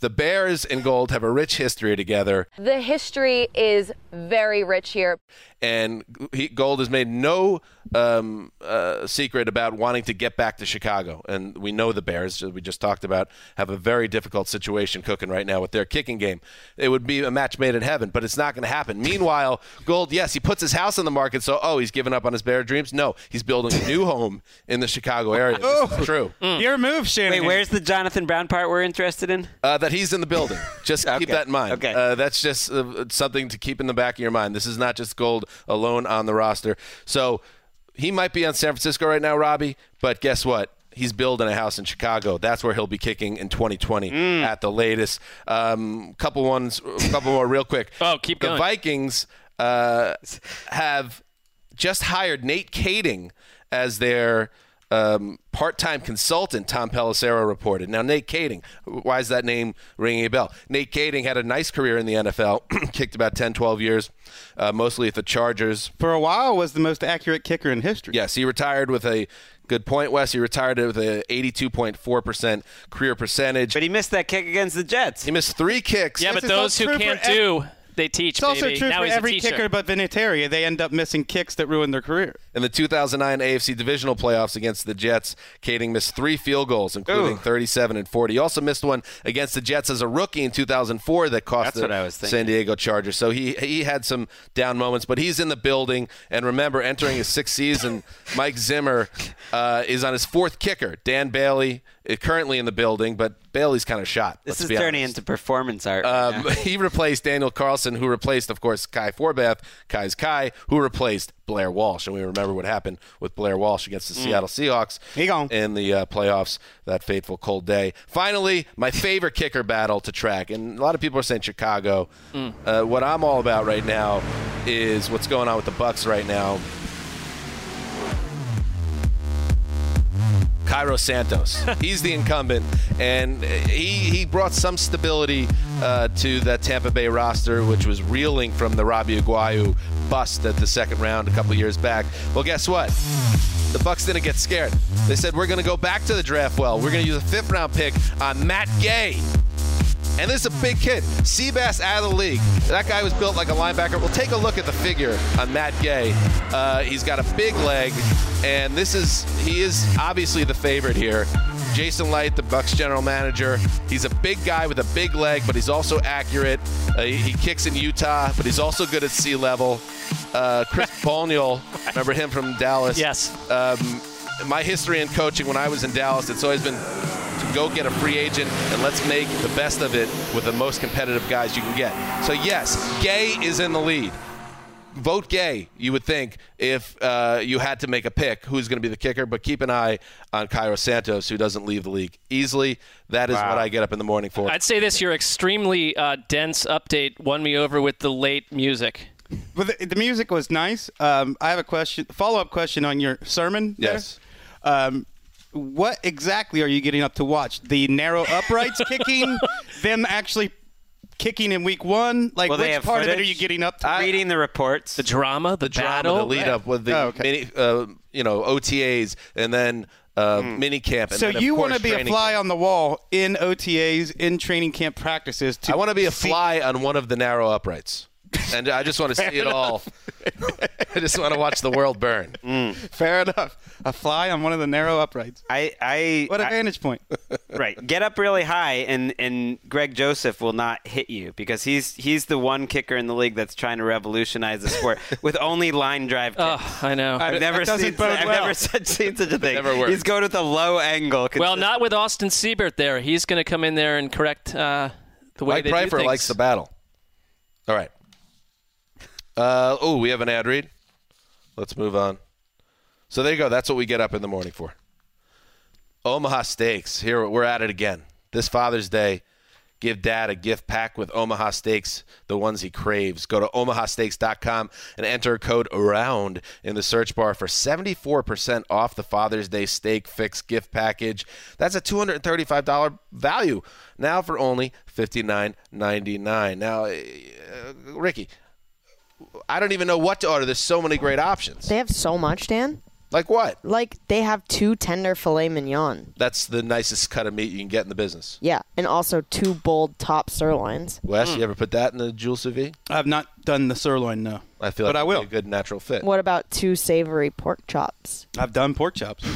The Bears and Gould have a rich history together. The history is very rich here. and he, Gould has made no um, uh, secret about wanting to get back to Chicago. And we know the Bears, as we just talked about, have a very difficult situation cooking right now with their kicking game. It would be a match made in heaven, but it's not going to happen. Meanwhile, Gould, yes, he puts his house on the market, so oh, he's given up on his Bear dreams. No, he's building a new home in the Chicago area. This is true. Your move, Shannon. Wait, where's the Jonathan Brown part we're interested in? Uh, that he's in the building. Just keep that in mind. Okay. Uh, that's just uh, something to keep in the back of your mind. This is not just Gould alone on the roster. So he might be on San Francisco right now, Robbie, but guess what? He's building a house in Chicago. That's where he'll be kicking in 2020 Mm. at the latest. Um, couple ones, a couple more real quick. Oh, keep the going. Vikings uh, have just hired Nate Kaeding as their um, part-time consultant. Tom Pelissero reported. Now, Nate Kaeding, why is that name ringing a bell? Nate Kaeding had a nice career in the NFL, kicked about 10, 12 years, uh, mostly at the Chargers. For a while, was the most accurate kicker in history. Yes, he retired with a good point, Wes. He retired with a 82.4% career percentage. But he missed that kick against the Jets. He missed three kicks. Yeah, This but those all who can't ev- do, they teach. It's also baby. true now for every kicker but Vinatieri. They end up missing kicks that ruin their career. In the 2009 AFC divisional playoffs against the Jets, Kaeding missed three field goals, including Ooh. 37 and 40. He also missed one against the Jets as a rookie in 2004 that cost That's the what I was. San Diego Chargers. So he he had some down moments, but he's in the building. And remember, entering his sixth season, Mike Zimmer uh, is on his fourth kicker. Dan Bailey is currently in the building, but Bailey's kind of shot. This is turning honest. into performance art. Um, he replaced Daniel Carlson, who replaced, of course, Kai Forbath. Kai's Kai, who replaced Blair Walsh. And we remember what happened with Blair Walsh against the Seattle Seahawks He gone. in the uh, playoffs that fateful cold day. Finally, my favorite kicker battle to track. And a lot of people are saying Chicago. Uh, what I'm all about right now is what's going on with the Bucks right now. Cairo Santos. He's the incumbent, and he he brought some stability uh, to that Tampa Bay roster, which was reeling from the Robbie Aguayo bust at the second round a couple years back. Well, guess what? The Bucks didn't get scared. They said we're going to go back to the draft well. We're going to use a fifth round pick on Matt Gay. And this is a big kid. Seabass out of the league. That guy was built like a linebacker. We'll take a look at the figure on Matt Gay. Uh, he's got a big leg, and this is he is obviously the favorite here. Jason Licht, the Bucks general manager. He's a big guy with a big leg, but he's also accurate. Uh, he, he kicks in Utah, but he's also good at sea level. Uh, Chris Bonial, remember him from Dallas? Yes. Um, my history in coaching when I was in Dallas, it's always been go get a free agent and let's make the best of it with the most competitive guys you can get. So yes, Gay is in the lead. Vote Gay, you would think, if uh, you had to make a pick who's going to be the kicker. But keep an eye on Cairo Santos, who doesn't leave the league easily. That is Wow. what I get up in the morning for. I'd say this: your extremely uh, dense update won me over with the late music. But the, the music was nice. Um, I have a question, follow up question on your sermon. there. Yes. Um, what exactly are you getting up to watch? The narrow uprights kicking, them actually kicking in week one. Like Well, which they have part of it are you getting up to? reading the reports, the drama, the, drama, battle, the lead up with the Oh, okay. mini, uh, you know, OTAs and then uh, mini camp. And so then, you want to be a training fly on the wall in OTAs, in training camp practices. To I want to be a fly on one of the narrow uprights. And I just want to see it all. I just want to watch the world burn. Fair enough. A fly on one of the narrow uprights. I, I What a I- vantage point. right. Get up really high, and and Greg Joseph will not hit you because he's he's the one kicker in the league that's trying to revolutionize the sport with only line drive. Kicks. Oh, I know. I've That never seen. bode I've well. never seen such a thing. Never worked. He's going with a low angle. Well, not with Austin Seibert there. He's going to come in there and correct uh, the way Mike they do Priefer things. likes the battle. All right. Uh, oh, we have an ad read. Let's move on. So there you go. That's what we get up in the morning for. Omaha Steaks. Here we're at it again. This Father's Day, give Dad a gift pack with Omaha Steaks, the ones he craves. Go to omahasteaks.com and enter code AROUND in the search bar for 74% off the Father's Day Steak Fix gift package. That's a $235 value now for only $59.99. Now, uh, Ricky, I don't even know what to order. There's so many great options. They have so much, Dan. Like what? Like they have two tender filet mignon. That's the nicest cut of meat you can get in the business. Yeah, and also two bold top sirloins. Wes, mm. you ever put that in the Joule sous vide? I've not done the sirloin, no. I feel like But I it'd be will. a good natural fit. What about two savory pork chops? I've done pork chops.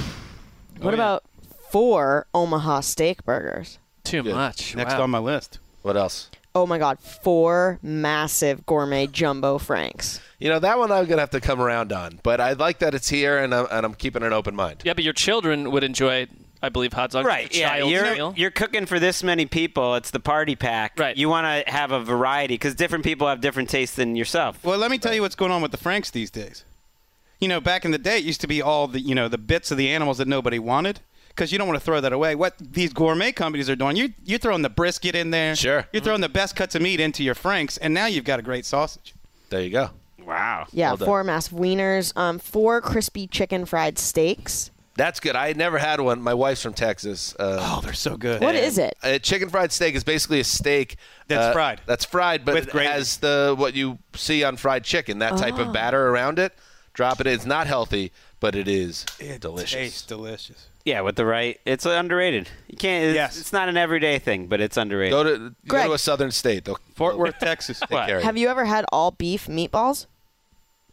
Oh, what yeah. about four Omaha steak burgers? Too Good. much. Next Wow. on my list. What else? Oh my God, four massive gourmet jumbo franks. You know that one I'm gonna have to come around on, but I like that it's here and I'm, and I'm keeping an open mind. Yeah, but your children would enjoy, I believe, hot dogs. Right. a Yeah. You're meal. you're cooking for this many people. It's the party pack. Right. You want to have a variety because different people have different tastes than yourself. Well, let me tell you what's going on with the Franks these days. You know, back in the day, it used to be all the you know the bits of the animals that nobody wanted because you don't want to throw that away. What these gourmet companies are doing, you you're throwing the brisket in there. Sure. You're throwing the best cuts of meat into your Franks, and now you've got a great sausage. There you go. Wow. Yeah, Well four massive wieners, um, four crispy chicken fried steaks. That's good. I had never had one. My wife's from Texas. Uh, Oh, they're so good. What is it? A chicken fried steak is basically a steak That's uh, fried. That's fried, but With it gravy. has the what you see on fried chicken. That type of batter around it. Drop it in. It's not healthy, but it is It delicious. tastes delicious. Yeah, with the right, it's underrated. You can't. It's, Yes. it's not an everyday thing, but it's underrated. Go to go to a southern state. They'll Fort Worth, Texas. take care of Have you ever had all beef meatballs?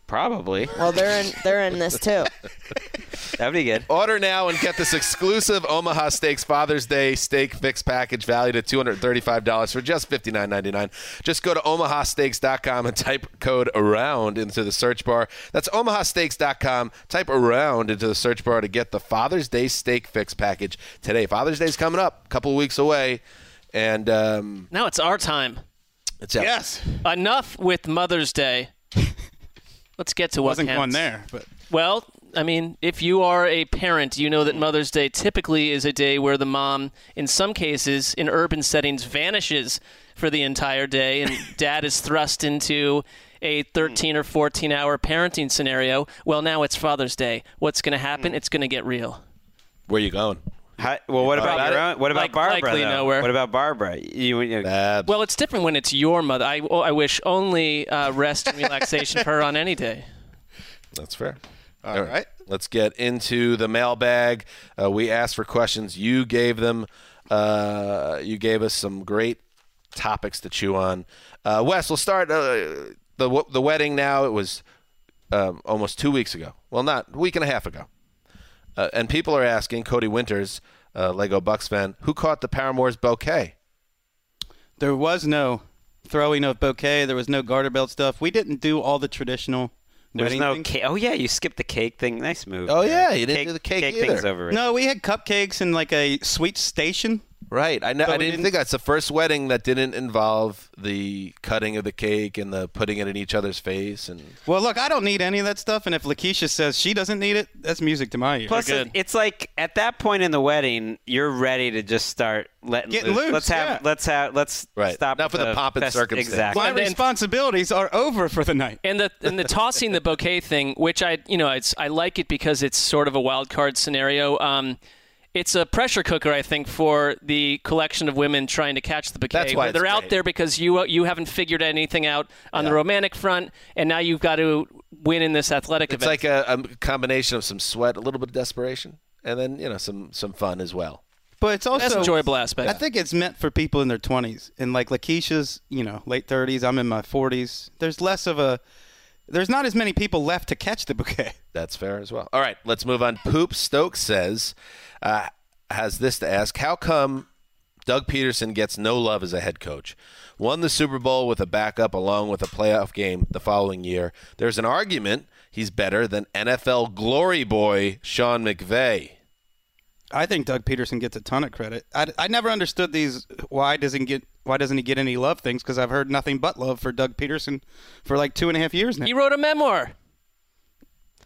Probably. Well, they're in they're in this too. That'd be good. Order now and get this exclusive Omaha Steaks Father's Day Steak Fix package valued at $235 for just $59.99. Just go to omahasteaks.com and type code AROUND into the search bar. That's omahasteaks.com. Type AROUND into the search bar to get the Father's Day Steak Fix package today. Father's Day's coming up, a couple of weeks away, and um, now it's our time. it's out. Yes, Enough with Mother's Day. Let's get to what wasn't counts. going there, but Well, I mean, if you are a parent, you know that Mother's Day typically is a day where the mom, in some cases, in urban settings, vanishes for the entire day, and dad is thrust into a 13 or 14 hour parenting scenario. Well, now it's Father's Day. What's going to happen? Hmm. It's going to get real. Where are you going? How, well, what about your own? What about Like- Barbara? likely though? nowhere. What about Barbara? You, you Babs. Well, it's different when it's your mother. I, oh, I wish only uh, rest and relaxation for her on any day. That's fair. All right. Let's get into the mailbag. Uh, we asked for questions. You gave them. Uh, you gave us some great topics to chew on. Uh, Wes, we'll start uh, the the wedding. Now it was um, almost two weeks ago. Well, not a week and a half ago. Uh, and people are asking Cody Winters, uh, Lego Bucks fan, who caught the Paramore's bouquet? There was no throwing of bouquet. There was no garter belt stuff. We didn't do all the traditional. There's wedding no cake. Oh yeah, you skipped the cake thing. Nice move. Oh, there. yeah, you didn't do the cake Cake either. thing's over. No, we had cupcakes and like a sweet station. Right. I, know, But I didn't, didn't- think that's the first wedding that didn't involve the cutting of the cake and the putting it in each other's face. And Well, look, I don't need any of that stuff. And if Lakeisha says she doesn't need it, that's music to my ears. Plus, it- it's like at that point in the wedding, you're ready to just start letting Getting loose, Let's have, yeah. let's have, let's Right. stop Not for the pomp and fest- circumstance. Exactly. my And then- responsibilities are over for the night. And the and the tossing the bouquet thing, which I you know it's I like it because it's sort of a wild card scenario. Um, it's a pressure cooker, I think, for the collection of women trying to catch the bouquet. That's why they're out great. there because you uh, you haven't figured anything out on the romantic front, and now you've got to win in this athletic it's event. like a, a combination of some sweat, a little bit of desperation, and then, you know, some, some fun as well. But it's also That's enjoyable aspect. I think it's meant for people in their 20s. And like Lakeisha's, you know, late 30s. I'm in my 40s. There's less of a. There's not as many people left to catch the bouquet. That's fair as well. All right, let's move on. Poop Stokes says, uh, has this to ask How come Doug Pederson gets no love as a head coach? Won the Super Bowl with a backup along with a playoff game the following year. There's an argument he's better than NFL glory boy Sean McVay. I think Doug Pederson gets a ton of credit. I, I never understood these. Why doesn't get? Why doesn't he get any love things? Because I've heard nothing but love for Doug Pederson for like two and a half years now. he wrote a memoir.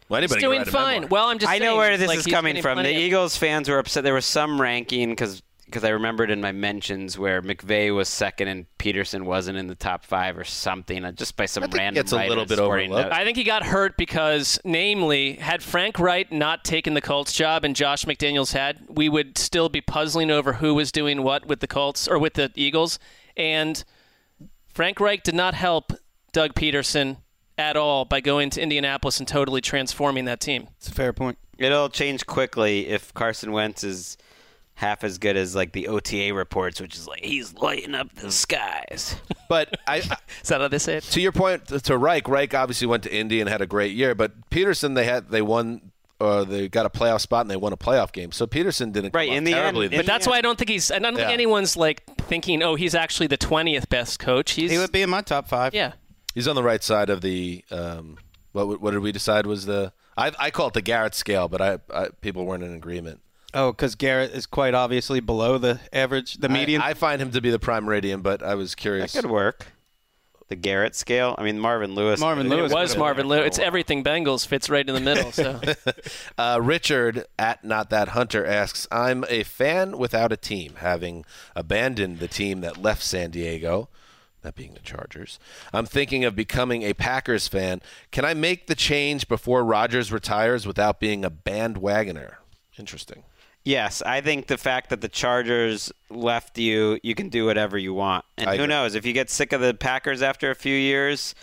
Well, He's anybody can doing write a fine. memoir. Well, I'm just I know saying, where this like, is coming from. The of- Eagles fans were upset. There was some ranking because because I remembered in my mentions where McVay was second and Pederson wasn't in the top five or something, uh, just by some I think it random. gets a little bit sporting overlooked. I think he got hurt because, namely, had Frank Reich not taken the Colts job and Josh McDaniels had, we would still be puzzling over who was doing what with the Colts or with the Eagles. And Frank Reich did not help Doug Pederson at all by going to Indianapolis and totally transforming that team. It's a fair point. It'll change quickly if Carson Wentz is half as good as like the OTA reports, which is like he's lighting up the skies. But I, I, Is that how they say it? to your point to- to Reich, Reich obviously went to Indy and had a great year, but Pederson they had they won or they got a playoff spot and they won a playoff game. So Pederson didn't Right, come in the end- terribly in But that's Yeah. why I don't think he's. I don't think Yeah. anyone's like thinking, "Oh, he's actually the twentieth best coach." He's He would be in my top five. yeah. He's on the right side of the. Um, what what did we decide was the? I, I call it the Garrett scale, but I, I people weren't in agreement. Oh, because Garrett is quite obviously below the average, the median. I, I find him to be the prime meridian, but I was curious. That could work. The Garrett scale. I mean, Marvin Lewis. Marvin Lewis it was Marvin Lewis. It's for a while. everything Bengals fits right in the middle. So Uh, Richard at not that hunter asks, "I'm a fan without a team, having abandoned the team that left San Diego." That being the Chargers. I'm thinking of becoming a Packers fan. Can I make the change before Rodgers retires without being a bandwagoner? Interesting. Yes, I think the fact that the Chargers left you, you can do whatever you want. And I who agree. knows? If you get sick of the Packers after a few years,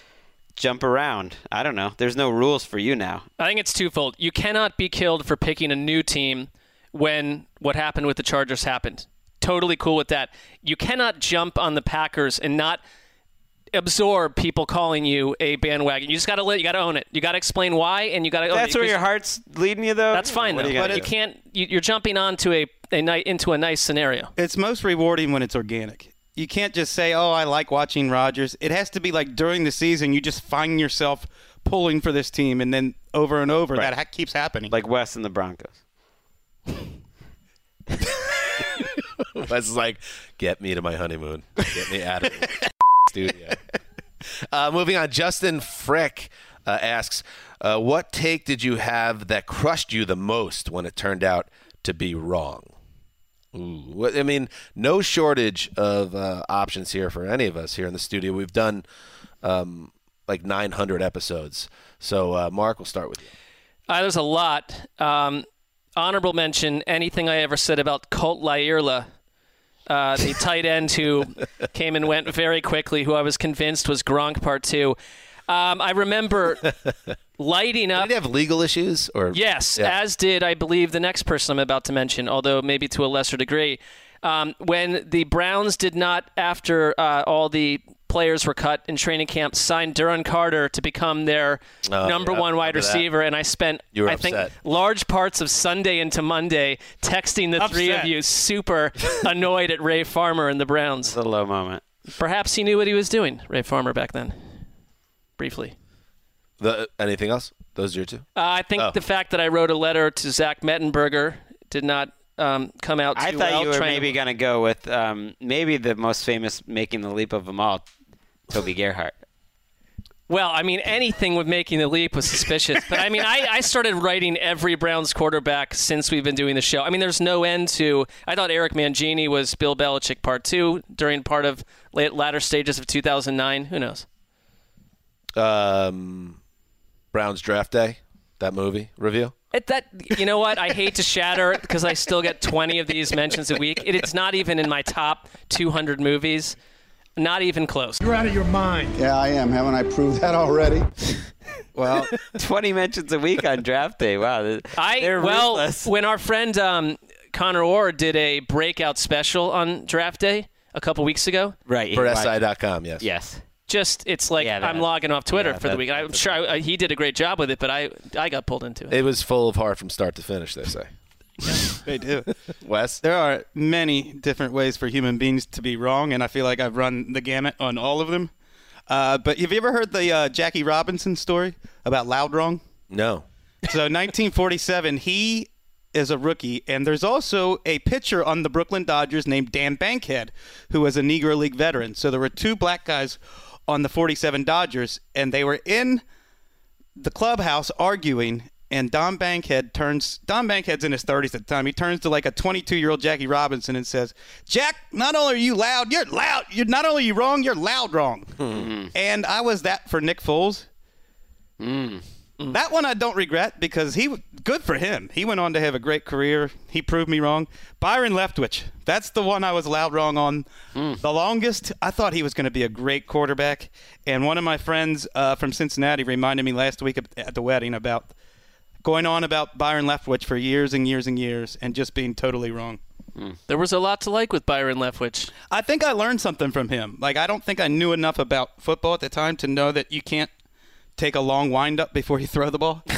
jump around. I don't know. There's no rules for you now. I think it's twofold. You cannot be killed for picking a new team when what happened with the Chargers happened. Totally cool with that. You cannot jump on the Packers and not absorb people calling you a bandwagon. You just got to let you got to own it. You got to explain why, and you got to. Oh, That's where your heart's leading you, though. That's fine What though. you gonna But you can't. You, you're jumping onto a a night into a nice scenario. It's most rewarding when it's organic. You can't just say, "Oh, I like watching Rodgers." It has to be like during the season, you just find yourself pulling for this team, and then over and over, that ha- keeps happening. Like Wes and the Broncos. Wes is like, get me to my honeymoon. Get me out of the studio. Uh, moving on, Justin Frick uh, asks, uh, what take did you have that crushed you the most when it turned out to be wrong? Ooh, I mean, no shortage of uh, options here for any of us here in the studio. We've done um, like 900 episodes. So, uh, Mark, we'll start with you. Uh, there's a lot. Um, honorable mention anything I ever said about Colt Lyerla, uh, the tight end who came and went very quickly, who I was convinced was Gronk Part Two. Um, I remember lighting up. Did he have legal issues or Yes, Yeah. as did I believe the next person I'm about to mention, although maybe to a lesser degree. Um, when the Browns did not, after uh, all the players were cut in training camp, signed Duron Carter to become their Oh, number yeah, one wide remember that. receiver, and I spent You were I think large parts of Sunday into Monday texting the three of you, super annoyed at Ray Farmer and the Browns. The low moment. Perhaps he knew what he was doing, Ray Farmer, back then. Briefly. The, anything else? Those are your two. Uh, I think Oh. the fact that I wrote a letter to Zach Mettenberger did not um, come out too I thought well. you were trying- maybe going to go with um, maybe the most famous making the leap of them all, Toby Gerhart. Well, I mean, anything with making the leap was suspicious. But I mean, I, I started writing every Browns quarterback since we've been doing the show. I mean, there's no end to. I thought Eric Mangini was Bill Belichick part two during part of late, latter stages of 2009. Who knows? Um, Browns draft day, that movie review. It, that you know what? I hate to shatter it because I still get 20 of these mentions a week. It, it's not even in my top 200 movies. Not even close. You're out of your mind. Yeah, I am. Haven't I proved that already? Well, 20 mentions a week on draft day. Wow. I they're well, ruthless. when our friend um, Connor Orr did a breakout special on draft day a couple weeks ago, Right. For. SI.com, yes. Yes. just it's like Yeah, that- I'm logging off Twitter yeah, for the that- week. I'm sure I, he did a great job with it, but I I got pulled into it. It was full of heart from start to finish, they say. They do. Wes? There are many different ways for human beings to be wrong, and I feel like I've run the gamut on all of them. Uh, but have you ever heard the uh, Jackie Robinson story about loud wrong? No. So 1947, he is a rookie, and there's also a pitcher on the Brooklyn Dodgers named Dan Bankhead, who was a Negro League veteran. So there were two black guys on the 47 Dodgers, and they were in the clubhouse arguing. And Don Bankhead turns. Don Bankhead's in his 30s at the time. He turns to like a 22 year old Jackie Robinson and says, "Jack, not only are you loud, you're loud. You're not only you wrong, you're loud wrong." Hmm. And I was that for Nick Foles. Hmm. That one I don't regret because he good for him. He went on to have a great career. He proved me wrong. Byron Leftwich. That's the one I was loud wrong on hmm. the longest. I thought he was going to be a great quarterback. And one of my friends uh, from Cincinnati reminded me last week at the wedding about going on about Byron Leftwich for years and years and years and just being totally wrong. There was a lot to like with Byron Leftwich. I think I learned something from him. Like I don't think I knew enough about football at the time to know that you can't take a long windup before you throw the ball.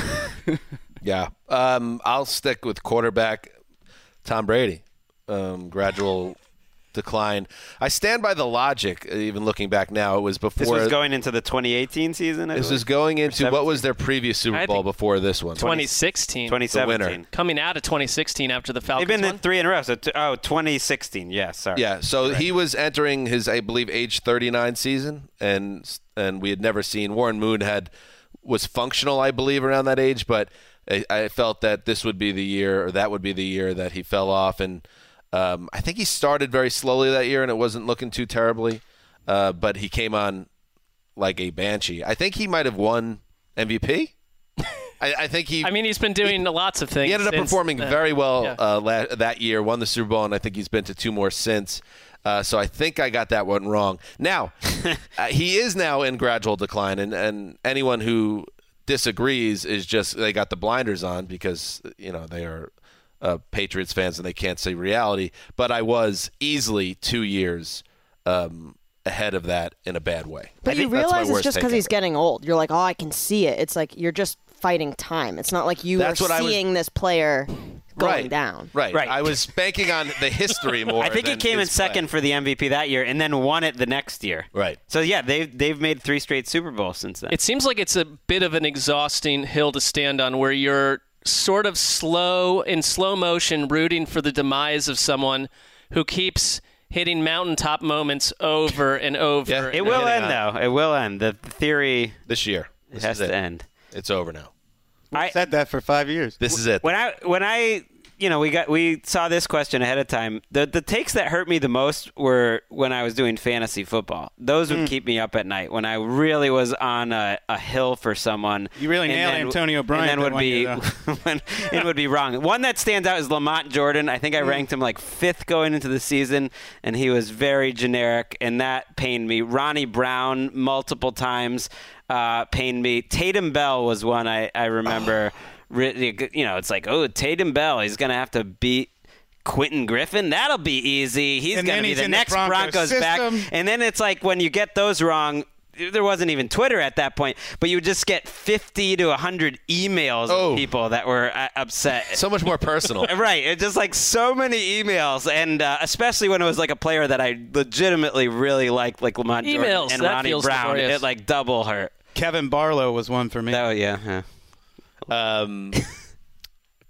Yeah. Um, I'll stick with quarterback Tom Brady. Um, gradual decline. I stand by the logic, uh, even looking back now. It was before. This was going into the 2018 season. I This believe? was going into what was their previous Super Bowl before this one? 2016, 2017. coming out of 2016 after the They've Falcons been won. in three in a row. So t- oh, 2016. Yeah, sorry. Yeah, so he was entering his, I believe, age 39 season, and and we had never seen Warren Moon had was functional, I believe, around that age, but I, I felt that this would be the year, or that would be the year that he fell off, and um, I think he started very slowly that year, and it wasn't looking too terribly, uh, but he came on like a banshee. I think he might have won MVP. I, I think he. I mean, he's been doing lots of things. He ended up since performing very well Yeah. uh, la- that year, won the Super Bowl, and I think he's been to two more since. Uh, so I think I got that one wrong. Now, uh, he is now in gradual decline, and, and anyone who disagrees is just they got the blinders on because you know they are uh, Patriots fans and they can't see reality. But I was easily two years um, ahead of that in a bad way. But I you think that's my realize it's just because he's getting old. You're like, oh, I can see it. It's like you're just fighting time. It's not like you That's are what I was- seeing this player going right down. Right, Right. I was banking on the history more. I think he came in his play. second for the MVP that year, and then won it the next year. Right. So yeah, they've they've made three straight Super Bowls since then. It seems like it's a bit of an exhausting hill to stand on where you're sort of slow, in slow motion, rooting for the demise of someone who keeps hitting mountaintop moments over and over. Yeah. and it will over. end though. It will end. The theory this year. This has is to it. end. It's over now. I said that for five years. This is it. When I when I you know, we got we saw this question ahead of time. The the takes that hurt me the most were when I was doing fantasy football. Those would Mm. keep me up at night when I really was on a, a hill for someone. You really nailed then- Antonio Bryant And then would be when it would be wrong. One that stands out is Lamont Jordan. I think I Mm. ranked him like fifth going into the season, and he was very generic, and that pained me. Ronnie Brown multiple times uh, pained me. Tatum Bell was one I, I remember. Really, you know, it's like, oh, Tatum Bell, he's gonna have to beat. Quentin Griffin, that'll be easy. He's going to be the in the next Broncos Broncos, back. And then it's like when you get those wrong, there wasn't even Twitter at that point, but you would just get 50 to 100 emails Oh. of people that were uh, upset. So much more personal. right. It's just like so many emails, and uh, especially when it was like a player that I legitimately really liked, like Lamont Jordan and that Ronnie feels Brown. laborious. It like double hurt. Kevan Barlow was one for me. Oh yeah. yeah. Um,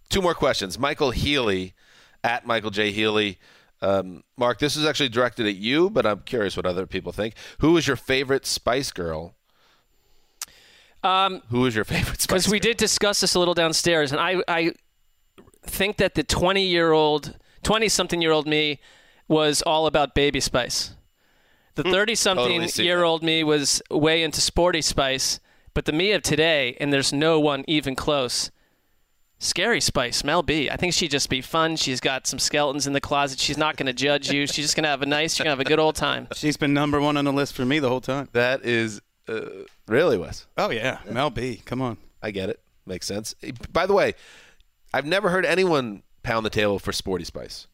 two more questions. Michael Healy at Michael J. Healy. Um, Mark, this is actually directed at you, but I'm curious what other people think. Who is your favorite Spice Girl? Um, Who is your favorite Spice because we did discuss this a little downstairs, and I I think that the 20 year old, 20 something year old me was all about Baby Spice. The 30 something Hmm. Totally year old me was way into Sporty Spice, but the me of today, and there's no one even close. Scary Spice, Mel B. I think she'd just be fun. She's got some skeletons in the closet. She's not going to judge you. She's just going to have a nice, you're going to have a good old time. She's been number one on the list for me the whole time. That is uh, really Wes. Oh yeah, Mel B. Come on. I get it. Makes sense. By the way, I've never heard anyone pound the table for Sporty Spice.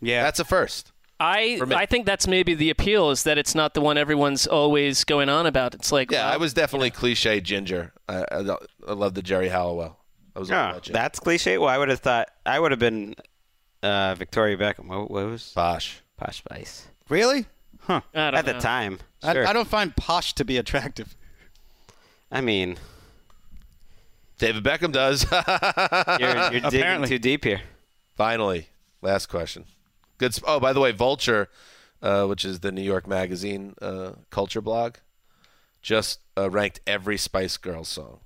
Yeah, that's a first. I I think that's maybe the appeal is that it's not the one everyone's always going on about. It's like Yeah, well, I was definitely cliche ginger. I, I, I love the Geri Halliwell. I was Oh, that's cliche. Well, I would have thought I would have been uh, Victoria Beckham. What, what was Posh? Posh Spice. Really? Huh. I don't At the time, I, sure. I don't find posh to be attractive. I mean, David Beckham does. you're, you're digging too deep here. Finally, last question. Good. Sp- oh, by the way, Vulture, uh, which is the New York Magazine uh, culture blog, just uh, ranked every Spice Girls song.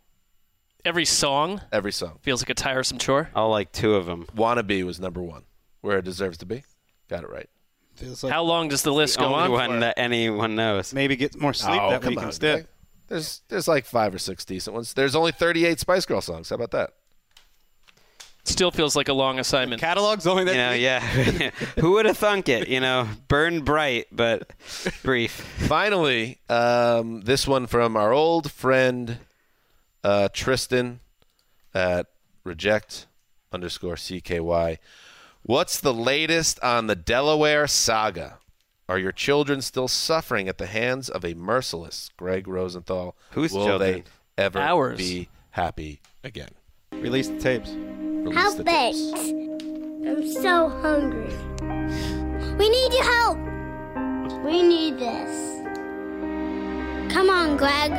every song Every song. feels like a tiresome chore. I'll like two of them. Wannabe was number one, where it deserves to be. Got it right. Feels like How long does the list go Only on? one that anyone knows. maybe get more sleep Oh, that come week on. instead. There's there's like five or six decent ones. There's only 38 Spice Girl songs. How about that? Still feels like a long assignment. Catalog's only that. You know, yeah. Who would have thunk it? You know, burn bright but brief. Finally, um, this one from our old friend uh, Tristan at reject underscore CKY. What's the latest on the Delaware saga? Are your children still suffering at the hands of a merciless Greg Rosenthal? Whose Will children? they ever Ours. be happy again? Release the tapes. Release Help the tapes. I'm so hungry. We need your help. We need this. Come on, Greg.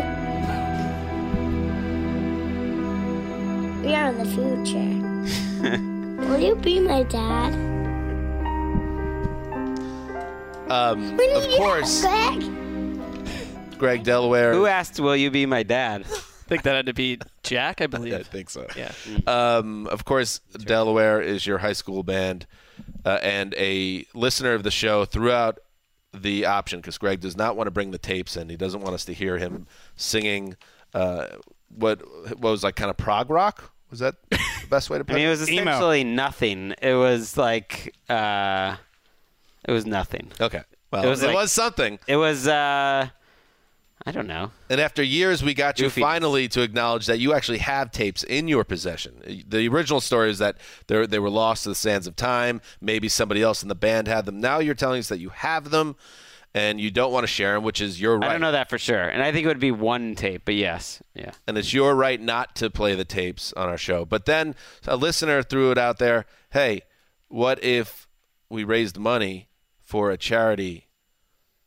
We are the future. Will you be my dad? Um, We need of course, help, Greg. Greg Delaware. Who asked, "Will you be my dad"? I think that had to be Jack, I believe. I think so. Yeah. Um, of course, Delaware is your high school band, uh, and a listener of the show threw out the option because Greg does not want to bring the tapes in. He doesn't want us to hear him singing uh, what what was like kind of prog rock. Was that the best way to I put mean, it it? was Emo. nothing. It was like, uh, it was nothing. Okay. Well, It it was was, something. It was, uh, I don't know. And after years, we got you Goofy. finally to acknowledge that you actually have tapes in your possession. The original story is that they they were lost to the sands of time. Maybe somebody else in the band had them. Now you're telling us that you have them, and you don't want to share them, which is your right. I don't know that for sure. And I think it would be one tape, but yes. Yeah. and it's your right not to play the tapes on our show. But then a listener threw it out there. Hey, what if we raised money for a charity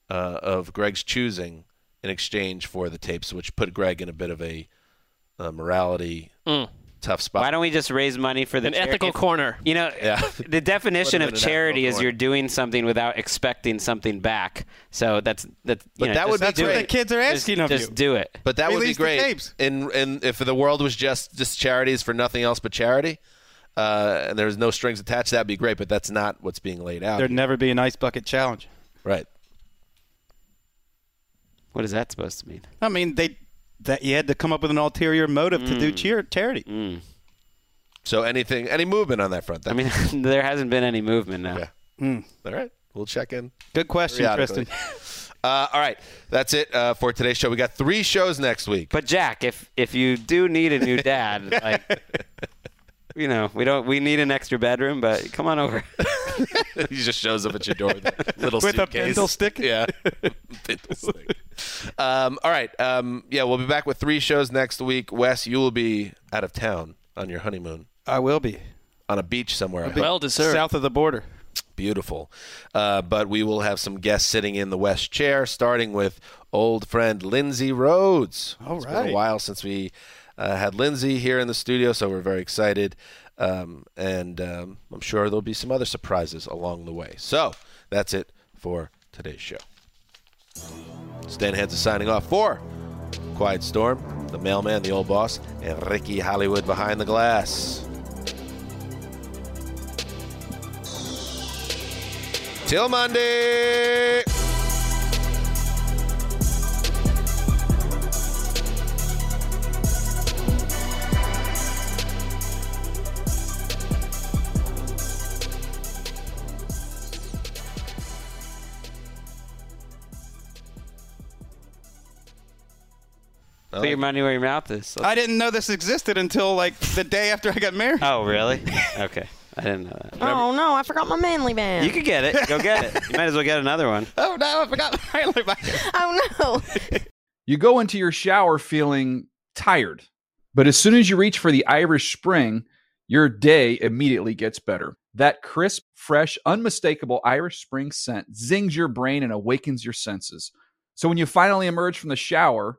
uh, of Greg's choosing in exchange for the tapes, which put Greg in a bit of a uh, morality tough spot. Why don't we just raise money for the An chari- ethical if- corner. You know, Yeah. the definition of charity ethical is you're doing something without expecting something back. So that's that's. you But know, that would just be do great. it. The kids are Just- asking of just you. do it. But that would be Release the great. tapes. And and if the world was just just charities for nothing else but charity, uh, and there's no strings attached, that'd be great. But that's not what's being laid out. There'd never be an ice bucket challenge. Right. What is that supposed to mean? I mean, they that you had to come up with an ulterior motive to do Mm. cheer charity. Mm. So anything, any movement on that front? I mean, there hasn't been any movement now. Mm. All right, we'll check in. Good question, periodically. Uh, all right, that's it uh, for today's show. We got three shows next week. But Jack, if if you do need a new dad, like you know, we don't we need an extra bedroom, but come on over. he just shows up at your door with a little With a suitcase. pencil stick? Yeah, pencil stick. Um, all right. Um, yeah, we'll be back with three shows next week. Wes, you will be out of town on your honeymoon. I will be on a beach somewhere. Be. Well deserved. South of the border. Beautiful. Uh, but we will have some guests sitting in the West chair, starting with old friend Lindsay Rhodes. All It's been a while since we uh, had Lindsay here in the studio, so we're very excited. Um, and um, I'm sure there'll be some other surprises along the way. So that's it for today's show. Dan Hanzus signing off for Quiet Storm, the mailman, the old boss, and Ricky Hollywood behind the glass. Till Monday. Put your money where your mouth is. I didn't know this existed until like the day after I got married. Oh, really? Okay. I didn't know that. Oh no, I forgot my manly band. You could get it. Go get it. You might as well get another one. Oh no, I forgot my manly band. oh no. You go into your shower feeling tired, but as soon as you reach for the Irish Spring, your day immediately gets better. That crisp, fresh, unmistakable Irish Spring scent zings your brain and awakens your senses. So when you finally emerge from the shower,